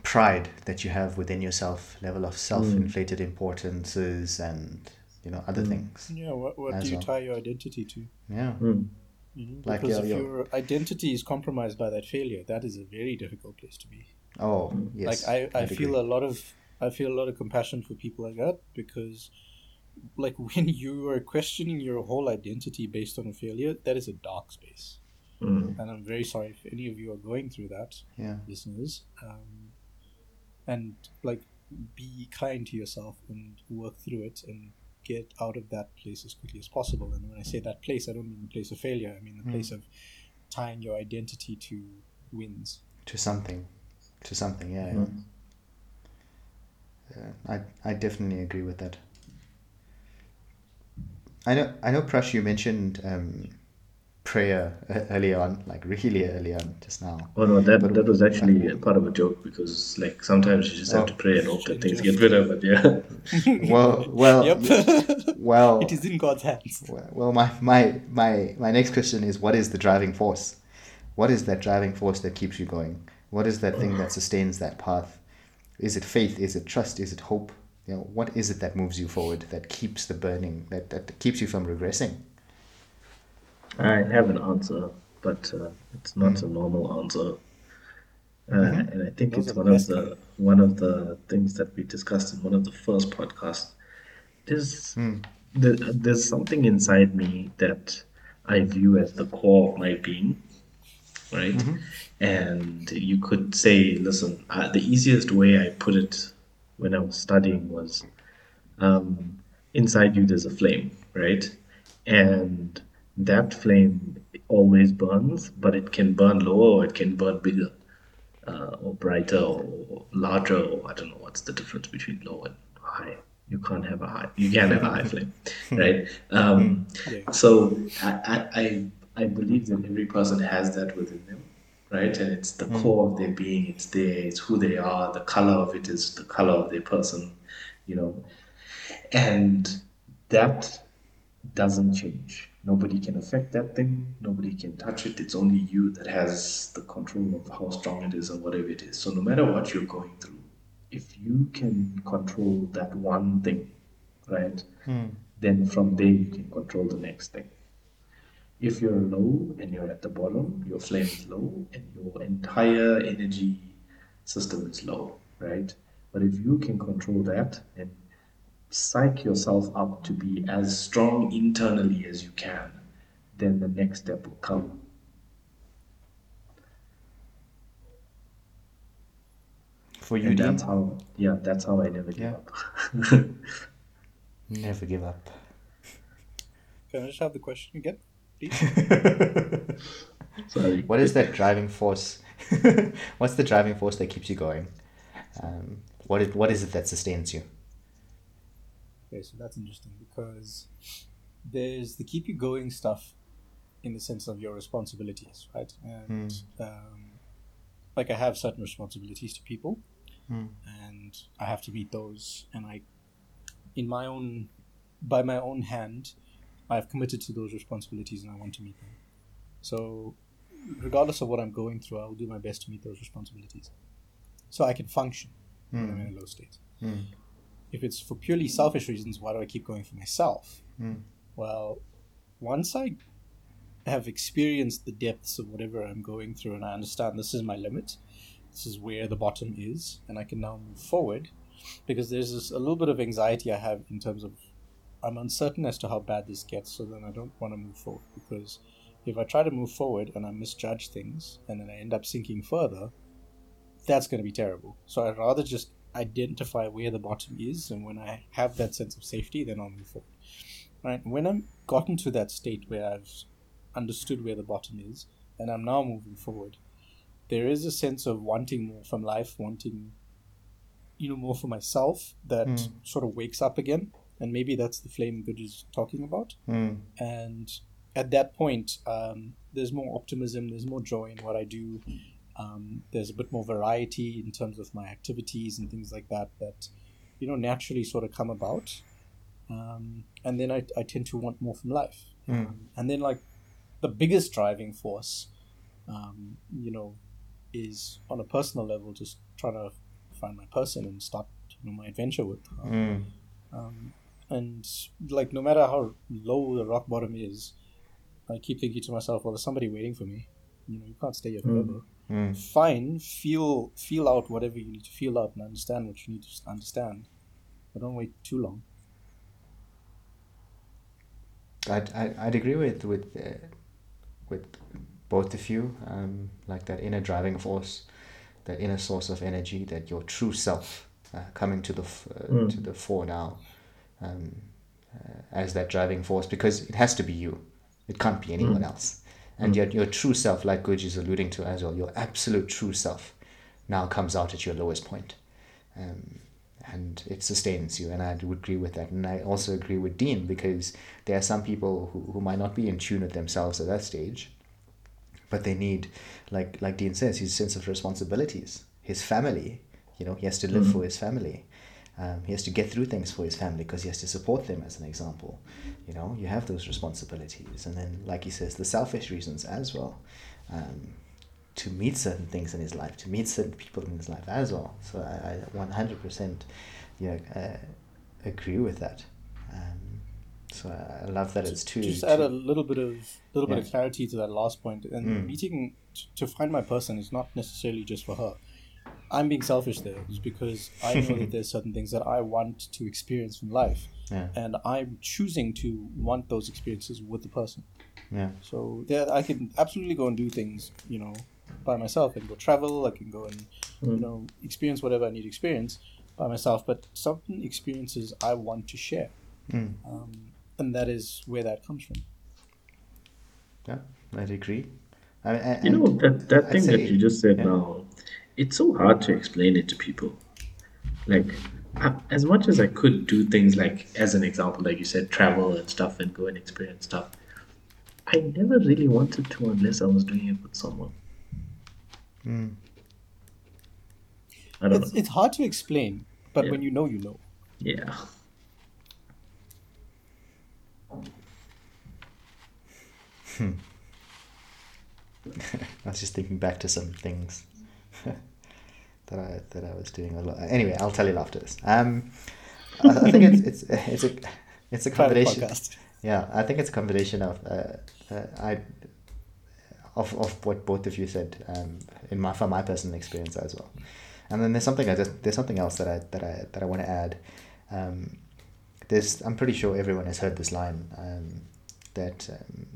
pride that you have within yourself, level of self-inflated mm. importances and, you know, other mm. things. Yeah, what, what do you well. tie your identity to? Yeah. Mm. You know? Like because your- if your- your identity is compromised by that failure, that is a very difficult place to be. Oh, mm. yes. like I, I I'd feel a lot of I feel a lot of compassion for people like that because like [LAUGHS] when you are questioning your whole identity based on a failure, that is a dark space. Mm. And I'm very sorry if any of you are going through that, Yeah. listeners. Um, and like be kind to yourself and work through it and get out of that place as quickly as possible. And when I say that place, I don't mean the place of failure. I mean the Hmm. place of tying your identity to wins. To something. To something, yeah. yeah. Mm. Yeah, I I definitely agree with that. I know I know Prash you mentioned um, prayer early on, like really early on just now. Oh no, that But- that was actually a part of a joke because like sometimes you just have to Oh. pray and hope that things [LAUGHS] get better. But yeah, [LAUGHS] Well, well, yep. [LAUGHS] well, it is in God's hands. well, well, my, my my my next question is, what is the driving force? What is that driving force that keeps you going? What is that thing that [SIGHS] sustains that path? Is it faith? Is it trust? Is it hope? You know, what is it that moves you forward? That keeps the burning? That that keeps you from regressing? I have an answer, but uh, it's not a normal answer. Uh, And I think Those it's one of the one of the things that we discussed in one of the first podcasts. There's there, there's something inside me that I view as the core of my being, right? And you could say, listen, uh, the easiest way I put it when I was studying was um, inside you there's a flame, right? And that flame always burns, but it can burn lower or it can burn bigger, uh, or brighter or larger, or I don't know what's the difference between low and high. You can't have a high. You can have a high flame, [LAUGHS] right? Um, Yeah. so I, I, I, I believe that every person has that within them, right? And it's the core of their being. It's there. It's who they are. The color of it is the color of their person, you know. And that doesn't change. Nobody can affect that thing. Nobody can touch it. It's only you that has the control of how strong it is or whatever it is. So no matter what you're going through, if you can control that one thing, right, hmm. then from there you can control the next thing. If you're low and you're at the bottom, your flame is low and your entire energy system is low, right? But if you can control that and psych yourself up to be as strong internally as you can, then the next step will come. For you, And Dean, that's how, yeah, that's how I never give Yeah. up. [LAUGHS] never give up. Can I just have the question again, please? [LAUGHS] Sorry. What is that driving force? [LAUGHS] What's the driving force that keeps you going? Um, what is, what is it that sustains you? Okay, so that's interesting because there's the keep you going stuff in the sense of your responsibilities, right? And hmm. um, like I have certain responsibilities to people, hmm. and I have to meet those. And I, in my own, by my own hand, I have committed to those responsibilities, and I want to meet them. So, regardless of what I'm going through, I will do my best to meet those responsibilities, so I can function when I'm in a hmm. low state if it's for purely selfish reasons, why do I keep going for myself? Hmm. Well, once I have experienced the depths of whatever I'm going through and I understand this is my limit, this is where the bottom is, and I can now move forward, because there's this, a little bit of anxiety I have in terms of I'm uncertain as to how bad this gets, so then I don't want to move forward because if I try to move forward and I misjudge things and then I end up sinking further, that's going to be terrible. So I'd rather just identify where the bottom is, and when I have that sense of safety, then I'll move forward. Right? When I'm gotten to that state where I've understood where the bottom is, and I'm now moving forward, there is a sense of wanting more from life, wanting, you know, more for myself that Mm. sort of wakes up again. And maybe that's the flame Guj is talking about. Mm. And at that point, um, there's more optimism, there's more joy in what I do. Um, there's a bit more variety in terms of my activities and things like that that, you know, naturally sort of come about. Um, and then I, I tend to want more from life. Mm. Um, and then, like, the biggest driving force, um, you know, is on a personal level, just trying to find my person and start, you know, my adventure with. Mm. Um, and like, no matter how low the rock bottom is, I keep thinking to myself, well, there's somebody waiting for me. You know, you can't stay here Mm. forever. Mm. Fine, feel feel out whatever you need to feel out and understand what you need to understand, but don't wait too long. I'd, I- I'd agree with with uh, with both of you. Um, like that inner driving force, that inner source of energy, that your true self uh, coming to the f- uh, Mm. to the fore now, um, uh, as that driving force because it has to be you. It can't be anyone else. And Mm. yet your true self, like Guj is alluding to as well, your absolute true self, now comes out at your lowest point. Um, and it sustains you. And I would agree with that. And I also agree with Dean because there are some people who, who might not be in tune with themselves at that stage, but they need, like like Dean says, his sense of responsibilities, his family. You know, he has to live Mhm. for his family. Um, he has to get through things for his family because he has to support them, as an example. You know, you have those responsibilities, and then, like he says, the selfish reasons as well. Um, to meet certain things in his life, to meet certain people in his life as well. So I, I 100% you know, uh, agree with that. Um, so I, love that it's two. Just add a little bit of little bit of clarity to that last point. And Mm. meeting t- to find my person is not necessarily just for her. I'm being selfish there, is because I know that there's [LAUGHS] certain things that I want to experience from life, yeah, and I'm choosing to want those experiences with the person. yeah, So there, I can absolutely go and do things, you know, by myself. I can go travel. I can go and you Mm. know experience whatever I need to experience by myself. But certain experiences I want to share, mm, um, and that is where that comes from. yeah. I'd agree. I mean, You know that that I'd thing that you just said yeah. now, it's so hard to explain it to people. Like, as much as I could do things like, as an example, like you said, travel and stuff, and go and experience stuff. I never really wanted to unless I was doing it with someone. Mm, I don't It's, know. it's hard to explain, but Yeah. when you know, you know. Yeah. [LAUGHS] I was just thinking back to some things [LAUGHS] that I that I was doing a lot. Anyway, I'll tell you after this. Um, I, I think it's it's it's a it's a combination. podcast. Yeah, I think it's a combination of uh, uh, I of of what both of you said um, in my from my personal experience as well, and then there's something I just there's something else that I that I that I want to add. Um, there's I'm pretty sure everyone has heard this line um, that um,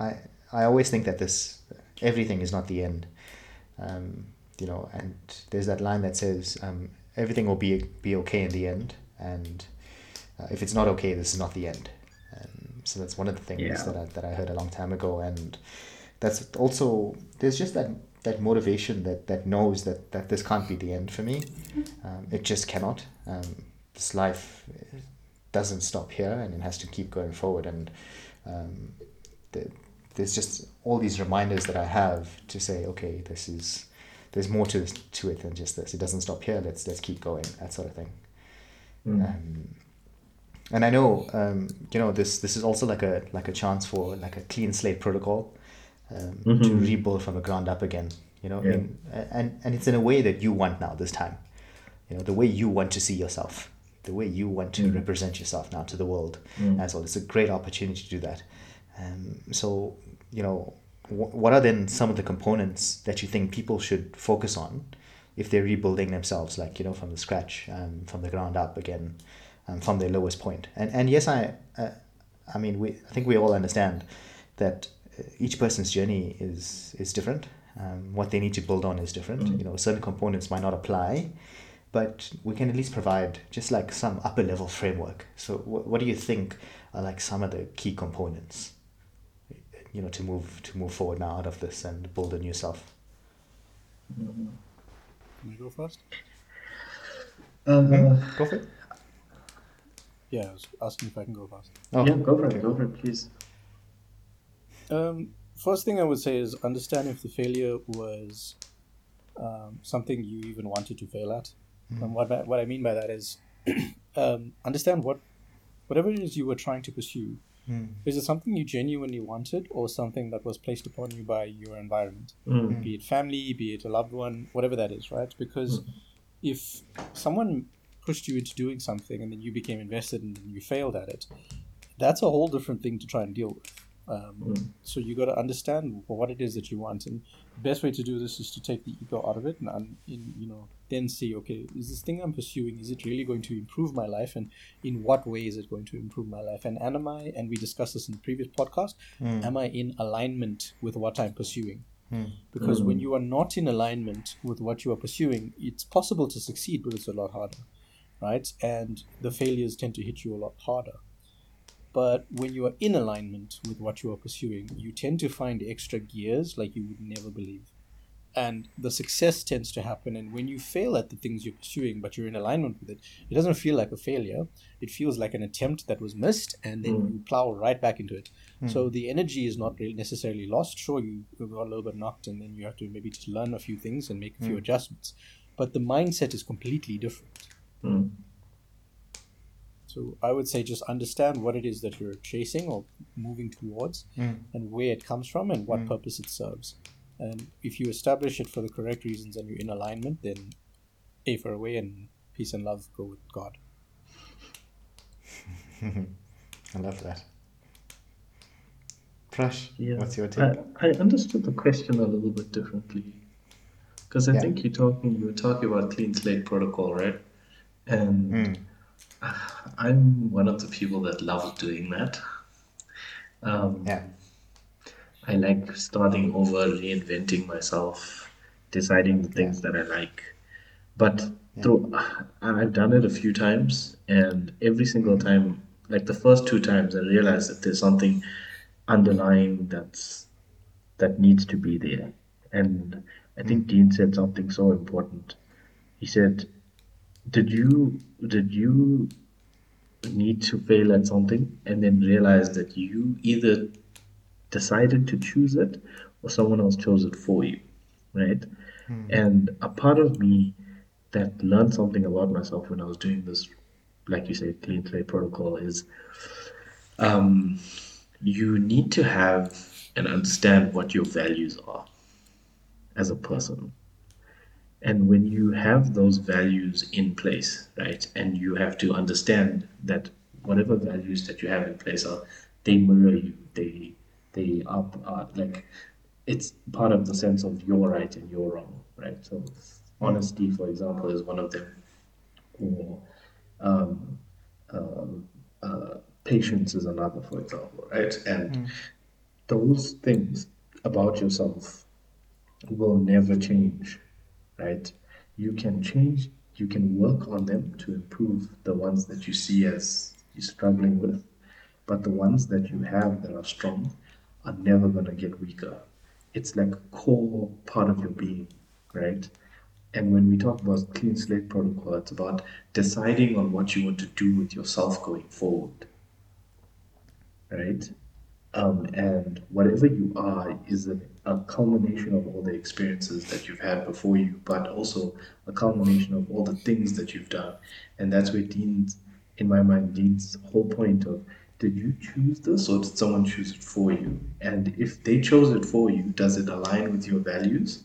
I I always think that this everything is not the end, um, you know, and there's that line that says um, everything will be be okay in the end, and uh, if it's not okay, this is not the end. Um, so that's one of the things Yeah. that I, that I heard a long time ago, and that's also there's just that that motivation that that knows that that this can't be the end for me. Um, it just cannot. Um, this life doesn't stop here, and it has to keep going forward. And um, the, there's just all these reminders that I have to say, okay, this is there's more to to it than just this. It doesn't stop here. Let's let's keep going. That sort of thing. Mm. Um, and I know, um, you know, this this is also like a like a chance for like a clean slate protocol um, to Mhm. rebuild from the ground up again. You know, Yeah. in, and and it's in a way that you want now this time. You know, the way you want to see yourself, the way you want to Mm. represent yourself now to the world Mm. as well. It's a great opportunity to do that. Um, so you know, what are then some of the components that you think people should focus on if they're rebuilding themselves, like you know, from the scratch, um, from the ground up again, um, from their lowest point? And and yes, I, uh, I mean, we I think we all understand that uh, each person's journey is is different. Um, what they need to build on is different. Mm. You know, certain components might not apply, but we can at least provide just like some upper level framework. So, wh- what do you think are like some of the key components? You know, to move to move forward now out of this and build a new self. Can I go first? Uh, Go for it. Yeah, I was asking if I can go first. Oh, yeah, go for okay. it. Go for it, please. Um, first thing I would say is understand if the failure was um, something you even wanted to fail at. And what I, what I mean by that is [CLEARS THROAT] um, understand what whatever it is you were trying to pursue. Is it something you genuinely wanted, or something that was placed upon you by your environment? Mm. Be it family, be it a loved one, whatever that is, right? Because if someone pushed you into doing something and then you became invested and you failed at it, that's a whole different thing to try and deal with. Um, Mm. So you got to understand what it is that you want, and the best way to do this is to take the ego out of it and, un- in, you know, then see, okay, is this thing I'm pursuing is it really going to improve my life, and in what way is it going to improve my life? And am I? And we discussed this in the previous podcast. Hmm. Am I in alignment with what I'm pursuing? Hmm. Because when hmm. you are not in alignment with what you are pursuing, it's possible to succeed, but it's a lot harder, right? And the failures tend to hit you a lot harder. But when you are in alignment with what you are pursuing, you tend to find extra gears like you would never believe. And the success tends to happen. And when you fail at the things you're pursuing, but you're in alignment with it, it doesn't feel like a failure. It feels like an attempt that was missed, and then hmm. you plow right back into it. Hmm. So the energy is not really necessarily lost. Sure, you got a little bit knocked, and then you have to maybe just learn a few things and make a few hmm. adjustments. But the mindset is completely different. Mm. So I would say just understand what it is that you're chasing or moving towards and where it comes from and what purpose it serves. And if you establish it for the correct reasons and you're in alignment, then A for away and peace and love go with God. [LAUGHS] I love that. Prash, Yeah. what's your take? I, I understood the question a little bit differently. Because I Yeah. think you're talking you were talking about clean slate protocol, right? And Mm. [SIGHS] I'm one of the people that love doing that. Um, Yeah. I like starting over, reinventing myself, deciding the things that I like. But through, I've done it a few times, and every single time, like the first two times, I realized that there's something underlying that's that needs to be there. And I think mm. Dean said something so important. He said, "Did you did you need to fail at something and then realize that you either decided to choose it or someone else chose it for you, right? And a part of me that learned something about myself when I was doing this, like you said, clean slate protocol is um, you need to have and understand what your values are as a person. And when you have those values in place, right, and you have to understand that whatever values that you have in place are, they mirror you. They they are, are like it's part of the sense of you're right and you're wrong, right? So honesty, for example, is one of them, or um, um, uh, patience is another, for example, right? And those things about yourself will never change, right? You can change, you can work on them to improve the ones that you see as you're struggling with, but the ones that you have that are strong are never going to get weaker. It's like a core part of your being, right? And when we talk about clean slate protocol, it's about deciding on what you want to do with yourself going forward, right? Um, and whatever you are is a, a culmination of all the experiences that you've had before you, but also a culmination of all the things that you've done. And that's where Dean's, in my mind, Dean's whole point of did you choose this or did someone choose it for you? And if they chose it for you, does it align with your values?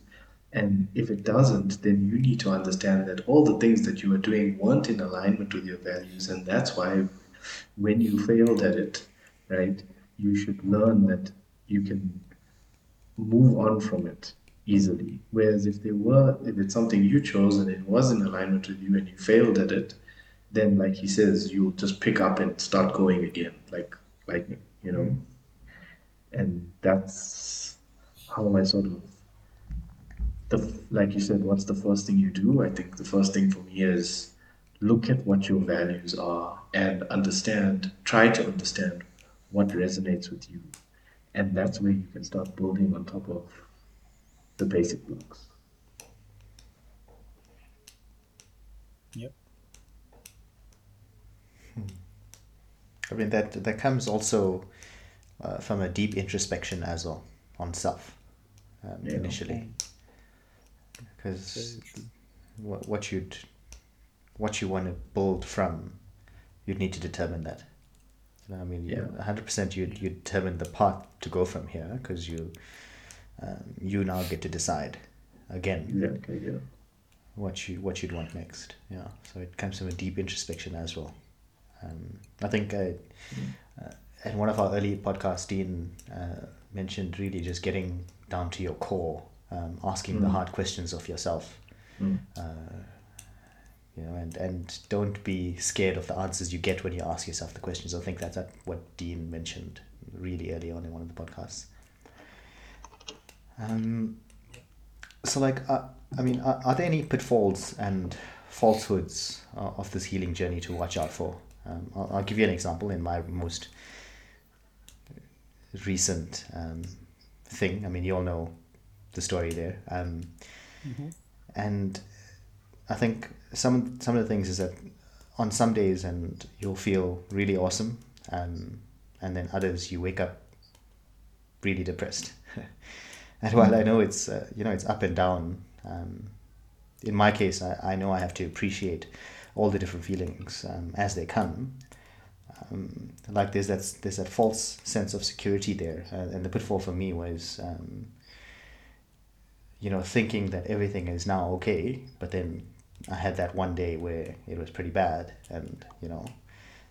And if it doesn't, then you need to understand that all the things that you are doing weren't in alignment with your values. And that's why when you failed at it, right, you should learn that you can move on from it easily. Whereas if they were, if it's something you chose and it was in alignment with you and you failed at it, then like he says, you'll just pick up and start going again, like lightning, you know. And that's how I sort of the like you said, what's the first thing you do? I think the first thing for me is look at what your values are and understand, try to understand what resonates with you. And that's where you can start building on top of the basic blocks. Yep. I mean that that comes also uh, from a deep introspection as well on self um, Yeah. initially, because what, what you'd what you want to build from, you'd need to determine that. You know, I mean, Yeah. hundred percent, you you determine the path to go from here because you um, you now get to decide again Exactly. Yeah. what you what you'd want next. Yeah, so it comes from a deep introspection as well. Um, I think uh, uh, in one of our early podcasts, Dean uh, mentioned really just getting down to your core, um, asking the Mm. hard questions of yourself. Mm. Uh, you know, and, and don't be scared of the answers you get when you ask yourself the questions. I think that's what Dean mentioned really early on in one of the podcasts. Um, so, like, uh, I mean, are, are there any pitfalls and falsehoods uh, of this healing journey to watch out for? Um, I'll, I'll give you an example in my most recent um, thing. I mean, you all know the story there. Um, And I think some some of the things is that on some days and you'll feel really awesome, um, and then others you wake up really depressed. [LAUGHS] and while I know it's uh, you know it's up and down, um, in my case I, I know I have to appreciate all the different feelings um, as they come. Um, like there's that there's that false sense of security there, uh, and the pitfall for me was. Um, you know, thinking that everything is now okay, but then I had that one day where it was pretty bad, and you know,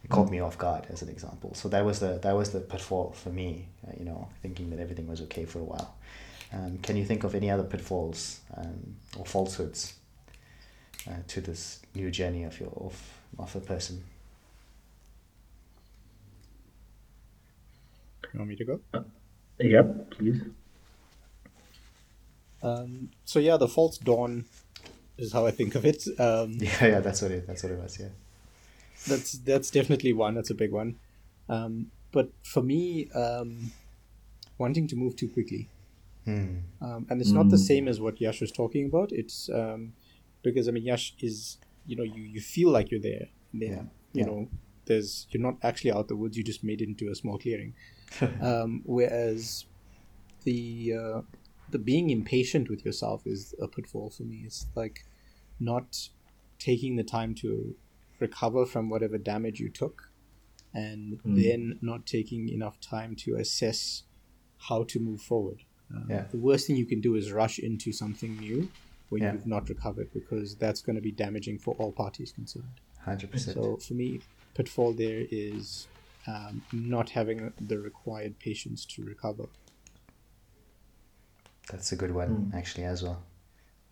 it caught me off guard as an example. So that was the that was the pitfall for me. Uh, you know, thinking that everything was okay for a while. Um, can you think of any other pitfalls um, or falsehoods uh, to this new journey of your of, of a person? You want me to go? Yep. Please. Um, so yeah, the false dawn is how I think of it. Um, [LAUGHS] Yeah, yeah, that's what it that's what it was. Yeah. that's that's definitely one. That's a big one. Um, but for me, um, wanting to move too quickly, Hmm. um, and it's not the Mm. same as what Yash was talking about. It's um, because I mean Yash is you know you you feel like you're there. Then Yeah. you Yeah. know there's you're not actually out the woods. You just made it into a small clearing. [LAUGHS] um, whereas the uh, the being impatient with yourself is a pitfall for me. It's like not taking the time to recover from whatever damage you took, and Mm. then not taking enough time to assess how to move forward. Um, Yeah. The worst thing you can do is rush into something new when Yeah. you've not recovered, because that's going to be damaging for all parties concerned. Hundred percent. So for me, pitfall there is um, not having the required patience to recover. That's a good one, Mm. actually, as well.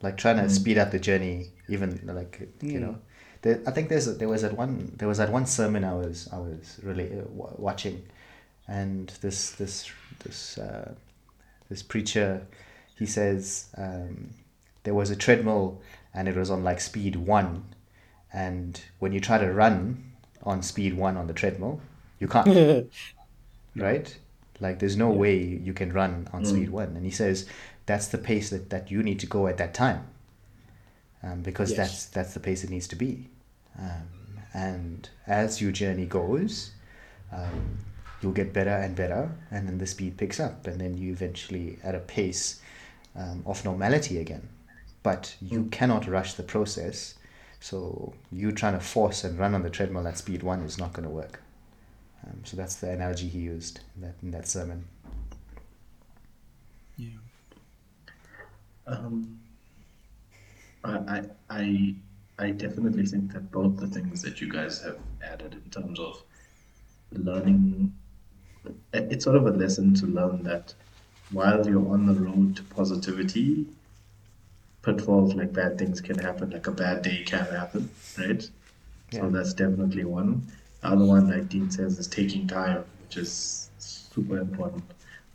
Like trying to speed up the journey, even like you Mm. know. There, I think there's there was that one there was that one sermon I was I was really uh, wa- watching, and this this this uh, this preacher, he says um, there was a treadmill and it was on like speed one, and when you try to run on speed one on the treadmill, you can't [LAUGHS] right? Like there's no way you can run on speed one. And he says that's the pace that, that you need to go at that time. Um, because Yes. that's that's the pace it needs to be. Um, and as your journey goes, um, you'll get better and better, and then the speed picks up, and then you eventually at a pace um, of normality again. But you cannot rush the process. So you trying to force and run on the treadmill at speed one is not going to work. Um, so that's the analogy he used in that, in that sermon. Yeah. Um, I, I, I, I definitely think that both the things that you guys have added in terms of learning, it's sort of a lesson to learn that while you're on the road to positivity, pitfalls like bad things can happen, like a bad day can happen, right? So that's definitely one. The other one, like Dean says, is taking time, which is super important.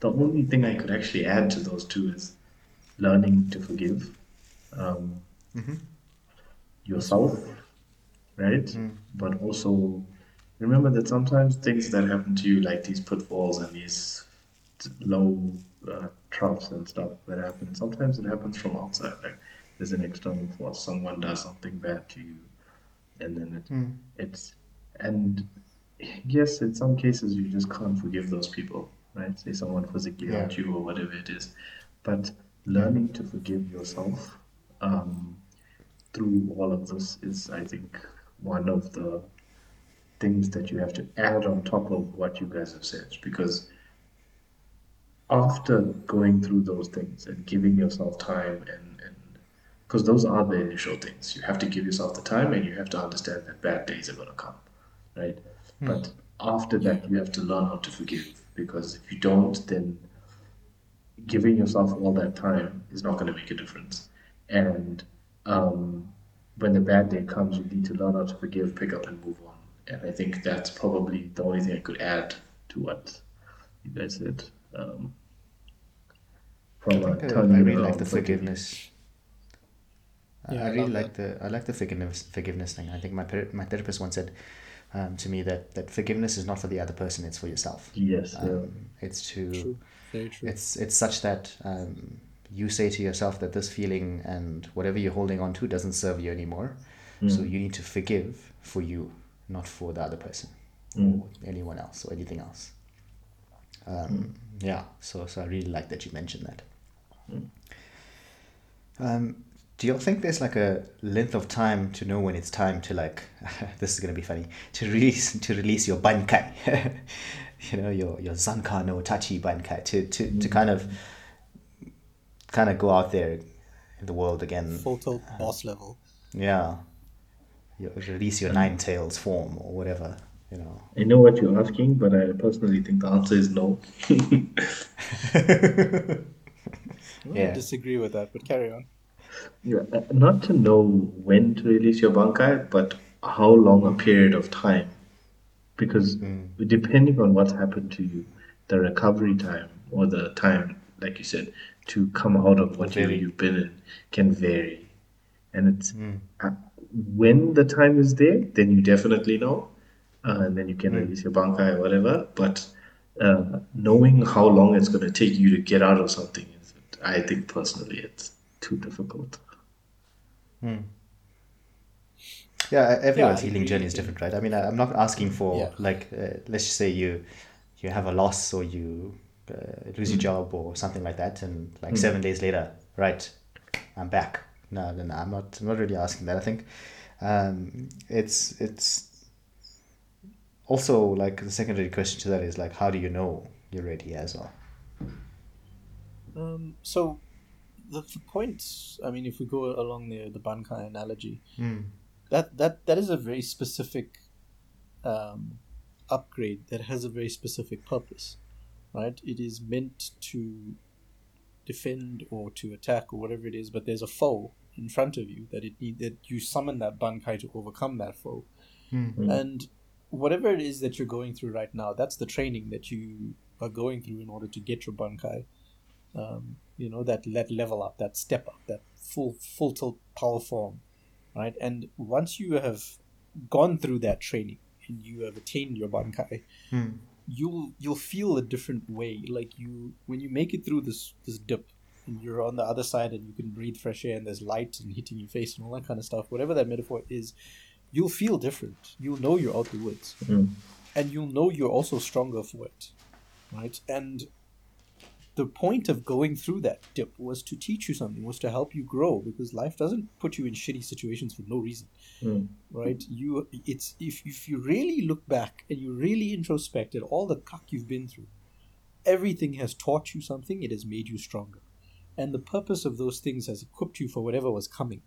The only thing I could actually add to those two is learning to forgive um, Mhm. yourself, right? Mm. But also remember that sometimes things that happen to you, like these pitfalls and these low uh, troughs and stuff that happen, sometimes it happens from outside. Like there's an external force, someone does something bad to you, and then it, Mm. it's and yes, in some cases you just can't forgive those people, right? Say someone physically Yeah. hurt you or whatever it is, but learning to forgive yourself um, through all of this is, I think, one of the things that you have to add on top of what you guys have said because after going through those things and giving yourself time and because those are the initial things. You have to give yourself the time and you have to understand that bad days are going to come right? But after that you have to learn how to forgive because if you don't then giving yourself all that time is not going to make a difference. And um, when the bad day comes you need to learn how to forgive pick up and move on. And i think that's probably the only thing i could add to what you guys said. Um, from a I, turning I it really like the point of view. forgiveness. I- Yeah, I I really love like the I like the forgiveness forgiveness thing. I think my my therapist once said um, to me that that forgiveness is not for the other person; it's for yourself. yes yeah. Um, it's to True. Very true. it's it's such that um, you say to yourself that this feeling and whatever you're holding on to doesn't serve you anymore. So you need to forgive for you, not for the other person Mm. or anyone else or anything else. Um, Yeah, so so I really like that you mentioned that. Um, do you think there's like a length of time to know when it's time to like [LAUGHS] this is gonna be funny to release to release your bankai, [LAUGHS] you know your your zanka no tachi bankai to to, to kind of kind of go out there in the world again. Full tilt boss level. Yeah, you release your nine tails form or whatever. You know. I know what you're asking, but I personally think the answer is no. [LAUGHS] I disagree with that, but carry on. Yeah, uh, not to know when to release your bankai, but how long a period of time. Because depending on what's happened to you, the recovery time or the time, like you said, to come out of whatever you've been in can vary. And it's uh, when the time is there, then you definitely know, uh, and then you can release your bankai or whatever. But uh, knowing how long it's going to take you to get out of something, is, I think personally, it's too difficult. Hmm. Yeah, everyone's I healing journey is different, right? I mean, I- I'm not asking for Yeah. like, uh, let's just say you you have a loss or you uh, lose your job or something like that, and like seven days later, right, I'm back. No, no, no, I'm not. I'm not really asking that. I think um, it's it's also like the secondary question to that is like, how do you know you're ready as well? Um, so the, the point, I mean, if we go along the the bankai analogy, that that that is a very specific um, upgrade that has a very specific purpose, right? It is meant to defend or to attack or whatever it is, but there's a foe in front of you that it need that you summon that bankai to overcome that foe, and whatever it is that you're going through right now, that's the training that you are going through in order to get your bankai um, you know that that level up that step up that full full tilt power form right? And once you have gone through that training and you have attained your bankai you'll you'll feel a different way. Like you when you make it through this this dip and you're on the other side and you can breathe fresh air and there's light and hitting your face and all that kind of stuff whatever that metaphor is you'll feel different. You'll know you're out the woods. And you'll know you're also stronger for it right? And the point of going through that dip was to teach you something was to help you grow because life doesn't put you in shitty situations for no reason hmm. right? You it's if, if you really look back and you really introspect at all the cuck you've been through everything has taught you something it has made you stronger. And the purpose of those things has equipped you for whatever was coming.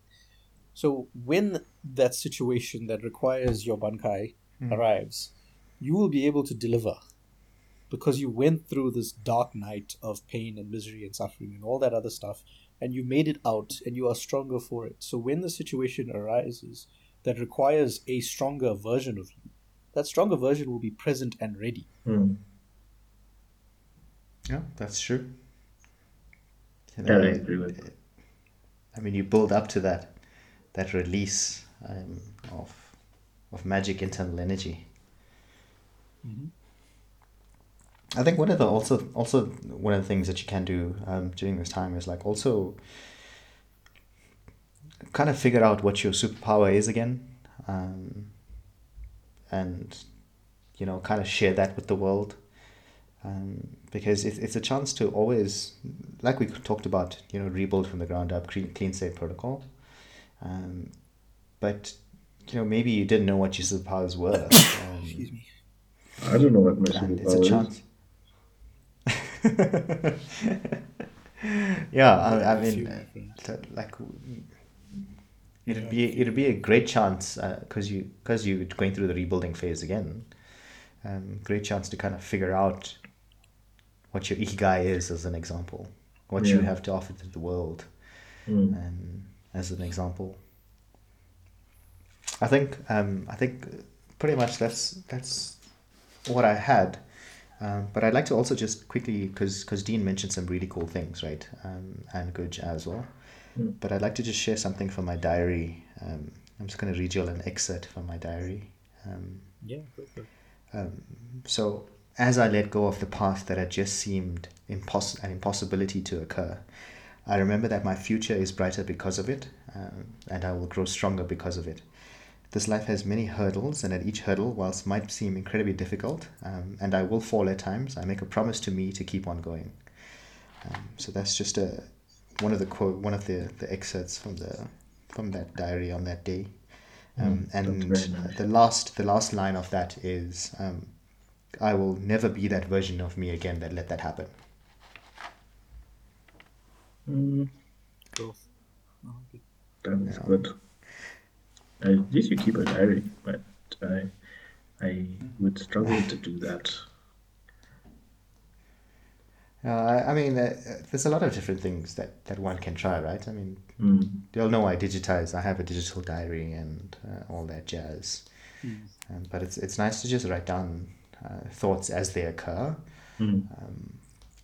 So when that situation that requires your bankai hmm. arrives you will be able to deliver because you went through this dark night of pain and misery and suffering and all that other stuff and you made it out and you are stronger for it so when the situation arises that requires a stronger version of you that stronger version will be present and ready Yeah, that's true. You Yeah, I know, agree with that. I mean, you build up to that that release um, of of magic internal energy. I think one of the also also one of the things that you can do um, during this time is like also kind of figure out what your superpower is again. um, and you know kind of share that with the world um, because it, it's a chance to always like we talked about you know rebuild from the ground up clean, clean state protocol um, but you know maybe you didn't know what your superpowers were [COUGHS] um, Excuse me. I don't know what my and superpower it's a is. [LAUGHS] yeah I, I mean uh, like it'd be it'd be a great chance because you because you're going through the rebuilding phase again. Um, great chance to kind of figure out what your ikigai is as an example. What you have to offer to the world Mm. um, as an example. I think um, I think pretty much that's that's what I had um, but I'd like to also just quickly because Dean mentioned some really cool things right um, and Guj as well Mm. but I'd like to just share something from my diary um, I'm just going to read you all an excerpt from my diary um, Yeah, um, so as I let go of the path that had just seemed impos- an impossibility to occur, I remember that my future is brighter because of it, um, and I will grow stronger because of it. This life has many hurdles, and at each hurdle, whilst might seem incredibly difficult, um, and I will fall at times, I make a promise to me to keep on going. Um, so that's just a one of the quote, one of the, the excerpts from the from that diary on that day. Um, Mm, and nice. the last the last line of that is um, I will never be that version of me again that let that happen. Mm, Growth. Oh, that is Yeah. good. At least you keep a diary, but I, I would struggle to do that. Uh, I, I mean, uh, there's a lot of different things that, that one can try, right? I mean, Mm. they all know I digitize. I have a digital diary and uh, all that jazz. Mm. Um, but it's it's nice to just write down uh, thoughts as they occur, Mm. um,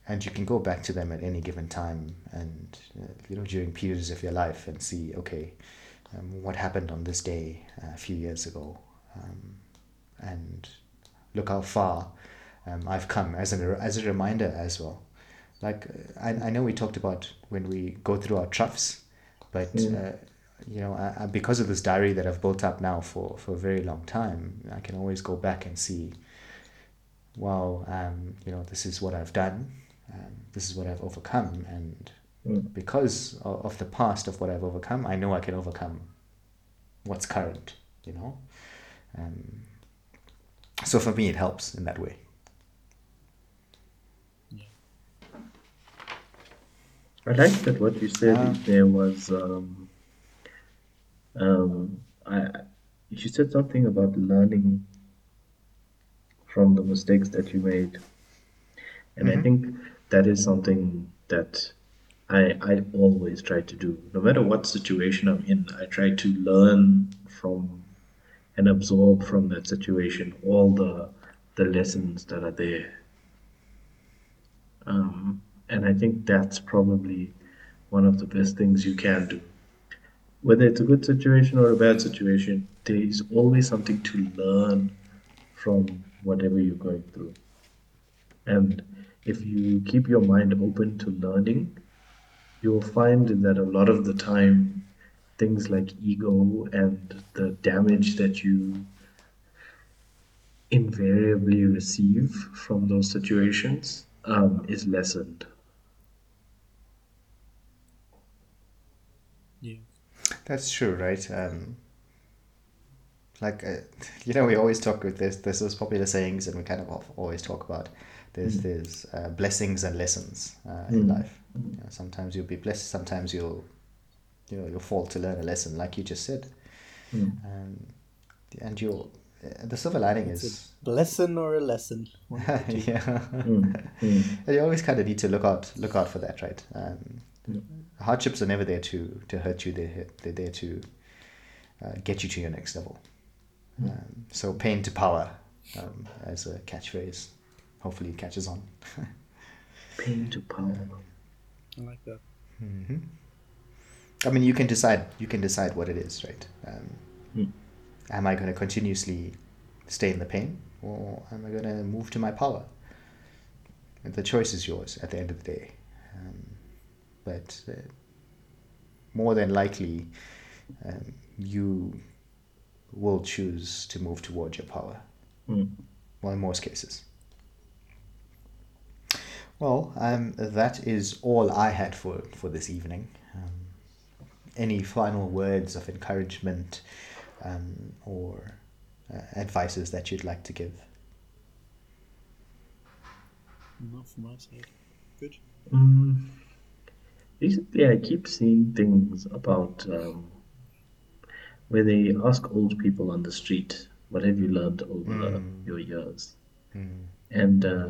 and you can go back to them at any given time, and uh, you know during periods of your life, and see okay, um, what happened on this day uh, a few years ago, um, and look how far um, I've come as a as a reminder as well. Like uh, I, I know we talked about when we go through our troughs, but Mm. uh, you know I, I, because of this diary that I've built up now for, for a very long time, I can always go back and see. Wow, um, you know this is what I've done, um, this is what I've overcome, and Mm. because of, of the past of what I've overcome, I know I can overcome what's current. You know, um, so for me it helps in that way. I like that what you said Ah. there was um, um, I you said something about learning from the mistakes that you made, and I Mhm. think that is something that I I always try to do. No matter what situation I'm in, I try to learn from and absorb from that situation all the the lessons that are there. Um, and I think that's probably one of the best things you can do. Whether it's a good situation or a bad situation, there is always something to learn from whatever you're going through. And if you keep your mind open to learning, you'll find that a lot of the time, things like ego and the damage that you invariably receive from those situations um, is lessened. Yeah. That's true, right? Um, like, uh, [LAUGHS] you know, we always talk with this. There's those popular sayings, and we kind of always talk about. There's Mm. there's uh, blessings and lessons uh, in Mm. life. You know, sometimes you'll be blessed. Sometimes you'll, you know, you'll fall to learn a lesson, like you just said. Mm. Um, and you'll. Uh, the silver lining It's is, a lesson or a lesson. One of the [LAUGHS] two. yeah. Mm. Mm. [LAUGHS] And you always kind of need to look out look out for that, right? Um, Yeah. Hardships are never there to to hurt you. They're they're there to uh, get you to your next level. Um, so pain to power, um, as a catchphrase. Hopefully, it catches on. [LAUGHS] Pain to power. I like that. hmm I mean, you can decide. You can decide what it is, right? Um, Mm. Am I going to continuously stay in the pain, or am I going to move to my power? And the choice is yours at the end of the day. Um, but uh, more than likely, um, you will choose to move towards your power. Mm. Well, in most cases. Well, um, that is all I had for, for this evening. Um, any final words of encouragement um, or uh, advices that you'd like to give? Not from my side. Good. Mm. Recently, I keep seeing things about um, where they ask old people on the street, "What have you learned over Mm. your years?" Mm. And uh,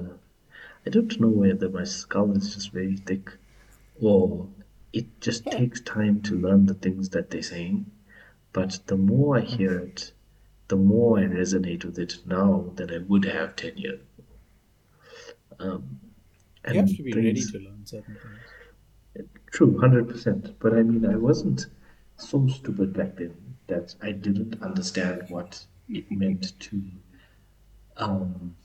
I don't know whether my skull is just very thick or it just takes time to learn the things that they're saying. But the more I hear it, the more I resonate with it now than I would have 10 years. ago. Um, You have to be ready to learn certain things. True, hundred percent. But I mean, I wasn't so stupid back then that I didn't understand what it meant to, um,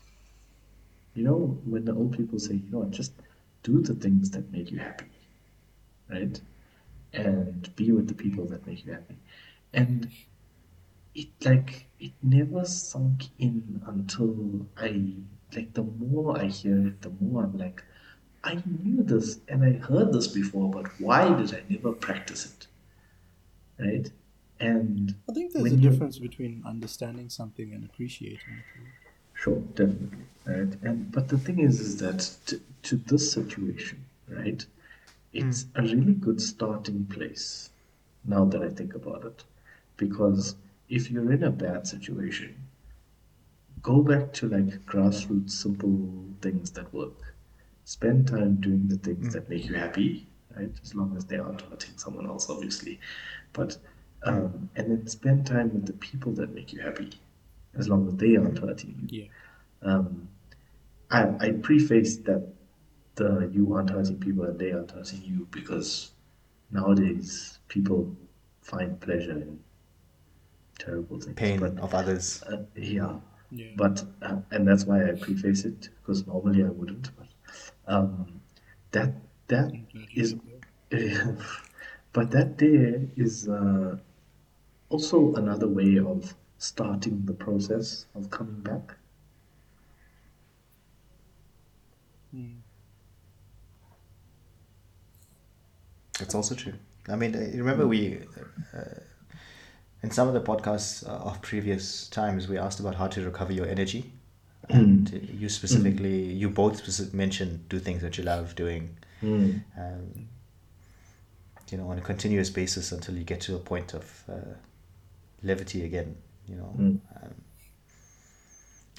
you know, when the old people say, you know, just do the things that make you happy, right? And be with the people that make you happy. And it like it never sunk in until I like the more I hear it, the more I'm like, I knew this and I heard this before, but why did I never practice it? Right? And I think there's a difference between understanding something and appreciating it. Sure, definitely. Right. And but the thing is is that to, to this situation, right, it's a really good starting place now that I think about it. Because if you're in a bad situation, go back to like grassroots simple things that work. Spend time doing the things that make you happy, right? As long as they aren't hurting someone else, obviously. But um, and then spend time with the people that make you happy, as long as they aren't hurting you. Yeah. Um, I, I preface that the you aren't hurting people and they aren't hurting you because nowadays people find pleasure in terrible things. Pain But, of others. uh, yeah, Yeah. but uh, and that's why I preface it because normally I wouldn't. But um, that that I'm glad you is, said that. [LAUGHS] but that there is uh, also another way of starting the process of coming back. Mm. It's also true. I mean, uh, remember we, uh, in some of the podcasts uh, of previous times, we asked about how to recover your energy. And you specifically, you both mentioned do things that you love doing, Mm. um, you know, on a continuous basis until you get to a point of uh, levity again, you know, Mm. um,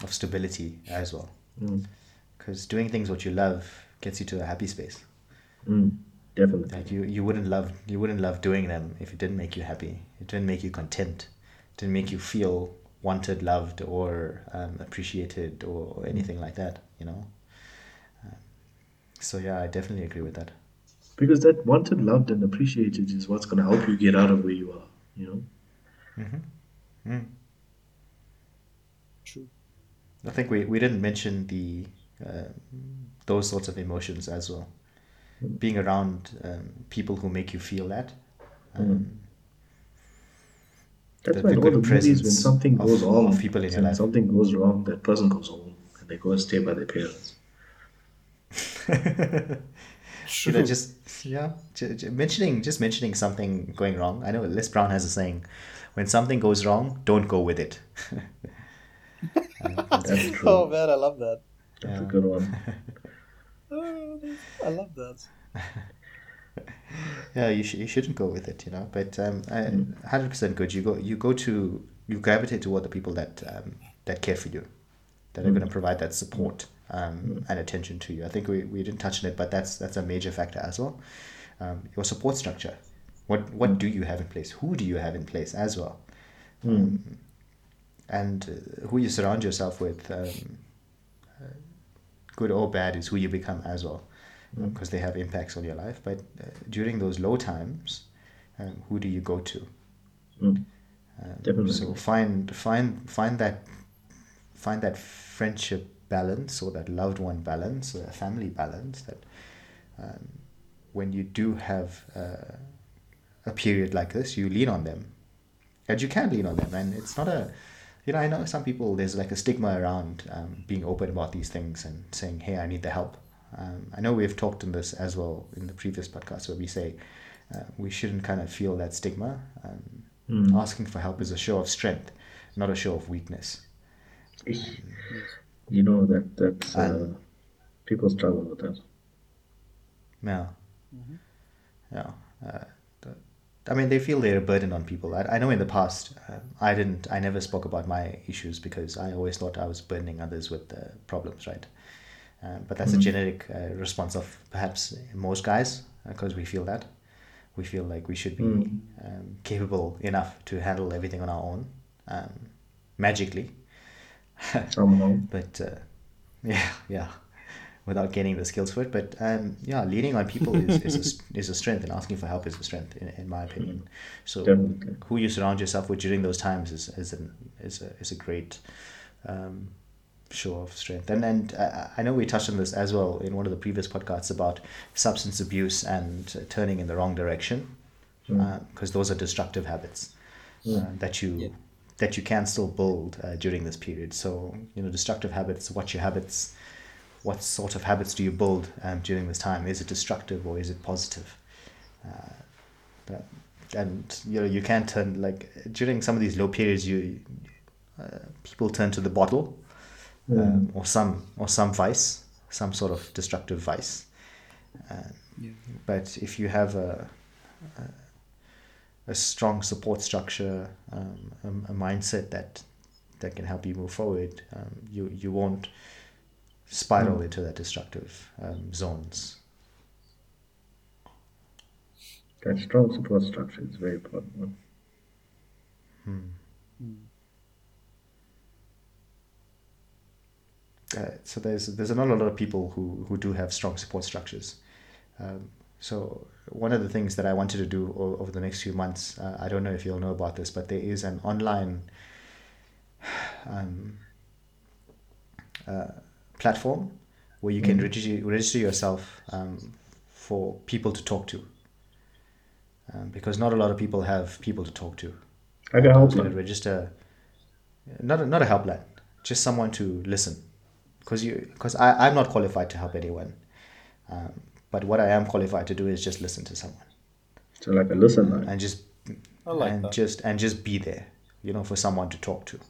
of stability as well. Mm. Because doing things what you love gets you to a happy space. Mm, definitely. Like you, you wouldn't love you wouldn't love doing them if it didn't make you happy. It didn't make you content. It didn't make you feel wanted, loved, or um, appreciated, or, or anything like that. You know. Um, so yeah, I definitely agree with that. Because that wanted, loved, and appreciated is what's going to help you get out of where you are. You know. Mm-hmm. Mm. True. I think we, we didn't mention the uh, those sorts of emotions as well. Being around um, people who make you feel that. Um, That's The- why the in all good the movies, when presence something of- goes wrong, of people in your when life. something goes wrong, that person goes home and they go and stay by their parents. [LAUGHS] you know, just yeah, j- j- mentioning just mentioning something going wrong. I know Les Brown has a saying: when something goes wrong, don't go with it. [LAUGHS] Um, that's- That's [LAUGHS] true. Oh man, I love that. That's a good one. [LAUGHS] Oh, I love that. [LAUGHS] yeah, you, sh- you shouldn't go with it, you know. But um, Mm. hundred percent good. You go you go to you gravitate toward the people that um, that care for you, that are Mm. going to provide that support um, and attention to you. I think we, we didn't touch on it, but that's that's a major factor as well. Um, your support structure. What what do you have in place? Who do you have in place as well? Mm. And uh, who you surround yourself with, um, uh, good or bad, is who you become as well, because they have impacts on your life. But uh, during those low times, um, who do you go to? Mm. Um, Definitely. So find find find that find that friendship balance or that loved one balance, or a family balance that um, when you do have uh, a period like this, you lean on them and you can lean on them, and it's not a you know, I know some people, there's like a stigma around um, being open about these things and saying, hey, I need the help. Um, I know we've talked on this as well in the previous podcast where we say uh, we shouldn't kind of feel that stigma. Um, Mm. Asking for help is a show of strength, not a show of weakness. [LAUGHS] You know that that uh, people struggle with that. Yeah. Yeah. Uh, the- I mean, they feel they're a burden on people. I, I know in the past, uh, I didn't, I never spoke about my issues because I always thought I was burdening others with uh, problems, right? Um, but that's a genetic uh, response of perhaps most guys because we feel that. We feel like we should be Mm. um, capable enough to handle everything on our own um, magically. [LAUGHS] But uh, [LAUGHS] yeah, yeah, without getting the skills for it. But um, yeah, leaning on people is, is, a, [LAUGHS] is a strength, and asking for help is a strength, in, in my opinion. So Definitely. who you surround yourself with during those times is is an, is a is a great um, show of strength. And and uh, I know we touched on this as well in one of the previous podcasts about substance abuse and uh, turning in the wrong direction, because those are destructive habits uh, that you Yeah. that you can still build uh, during this period. So you know, destructive habits. watch your habits? What sort of habits do you build um, during this time? Is it destructive or is it positive? Uh, but, and you know, you can turn like during some of these low periods, you uh, people turn to the bottle um, or some or some vice, some sort of destructive vice. Uh, Yeah. but if you have a a, a strong support structure, um, a, a mindset that that can help you move forward, um, you you won't spiral into that destructive um, zones. That strong support structure is very important. One. Uh, so there's there's not a lot of people who, who do have strong support structures. Um, so one of the things that I wanted to do o- over the next few months, uh, I don't know if you'll know about this, but there is an online [SIGHS] um, uh, platform where you can register, register yourself um, for people to talk to. Um, because not a lot of people have people to talk to. Like a I was going to helpline. register, not a, not a helpline, just someone to listen, because you because I I'm not qualified to help anyone, um, but what I am qualified to do is just listen to someone So like a listen line. and just I like and that. just and just be there, you know, for someone to talk to.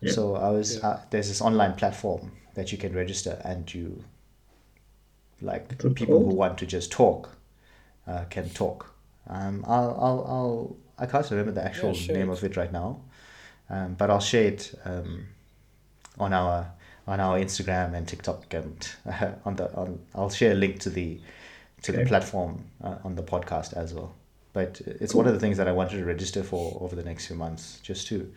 Yeah. So I was Yeah. uh, there's this online platform that you can register and you like it people who want to just talk uh, can talk. Um, I'll, I'll, I'll, I can't remember the actual share name it. of it right now, um, but I'll share it um, on our on our Instagram and TikTok and [LAUGHS] on the on. I'll share a link to the to the platform uh, on the podcast as well. But it's one of the things that I wanted to register for over the next few months, just to,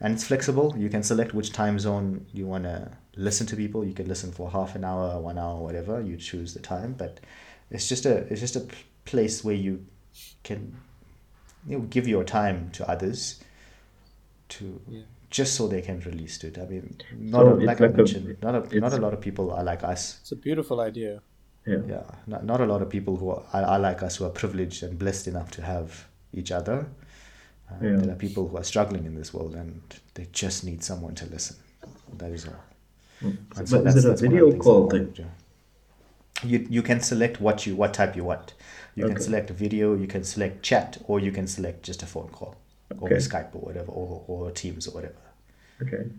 and it's flexible. You can select which time zone you want to listen to people. You can listen for half an hour, one hour, whatever you choose the time. But it's just a it's just a p- place where you can you know give your time to others to Yeah. just so they can release it. I mean, not So a, it's like I like a- mentioned, not a not a lot of people are like us. It's a beautiful idea. Yeah. Yeah, not, not a lot of people who are, are, are like us who are privileged and blessed enough to have each other. Uh, Yeah. There are people who are struggling in this world and they just need someone to listen. That is all. And But is it a that's one of the video call thing? wanted to do. You, you can select what you what type you want. You can Okay. select video, you can select chat, or you can select just a phone call, or Skype or whatever, or, or Teams or whatever. Okay.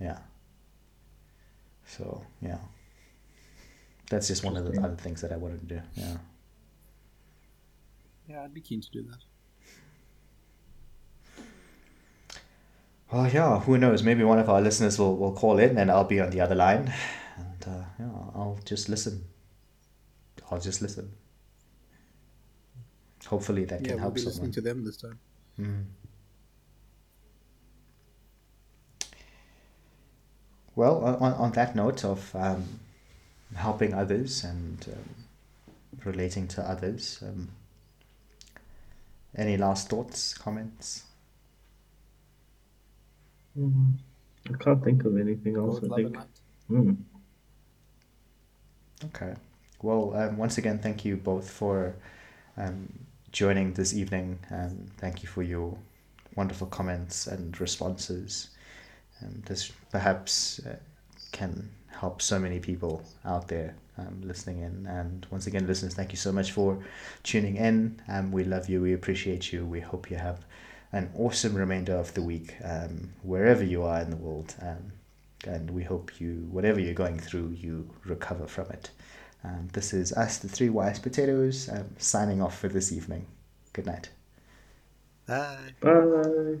Yeah. So yeah, that's just one of the other things that I wanted to do. Yeah. Yeah, I'd be keen to do that. Well, yeah, who knows? Maybe one of our listeners will, will call in and I'll be on the other line. And uh, yeah, I'll just listen. I'll just listen. Hopefully that Yeah, can we'll help be someone. listening to them this time. Mm. Well, on, on- on that note of um, helping others and um, relating to others, um, any last thoughts, comments? Mm, I can't think of anything else. Both I think. Mm. Okay. Well, um, once again, thank you both for um, joining this evening. Um, thank you for your wonderful comments and responses. Um, this perhaps uh, can help so many people out there um, listening in. And once again, listeners, thank you so much for tuning in. Um, we love you. We appreciate you. We hope you have an awesome remainder of the week, um, wherever you are in the world. Um, and we hope you, whatever you're going through, you recover from it. Um, this is us, the Three Wise Potatoes, um, signing off for this evening. Good night. Bye. Bye.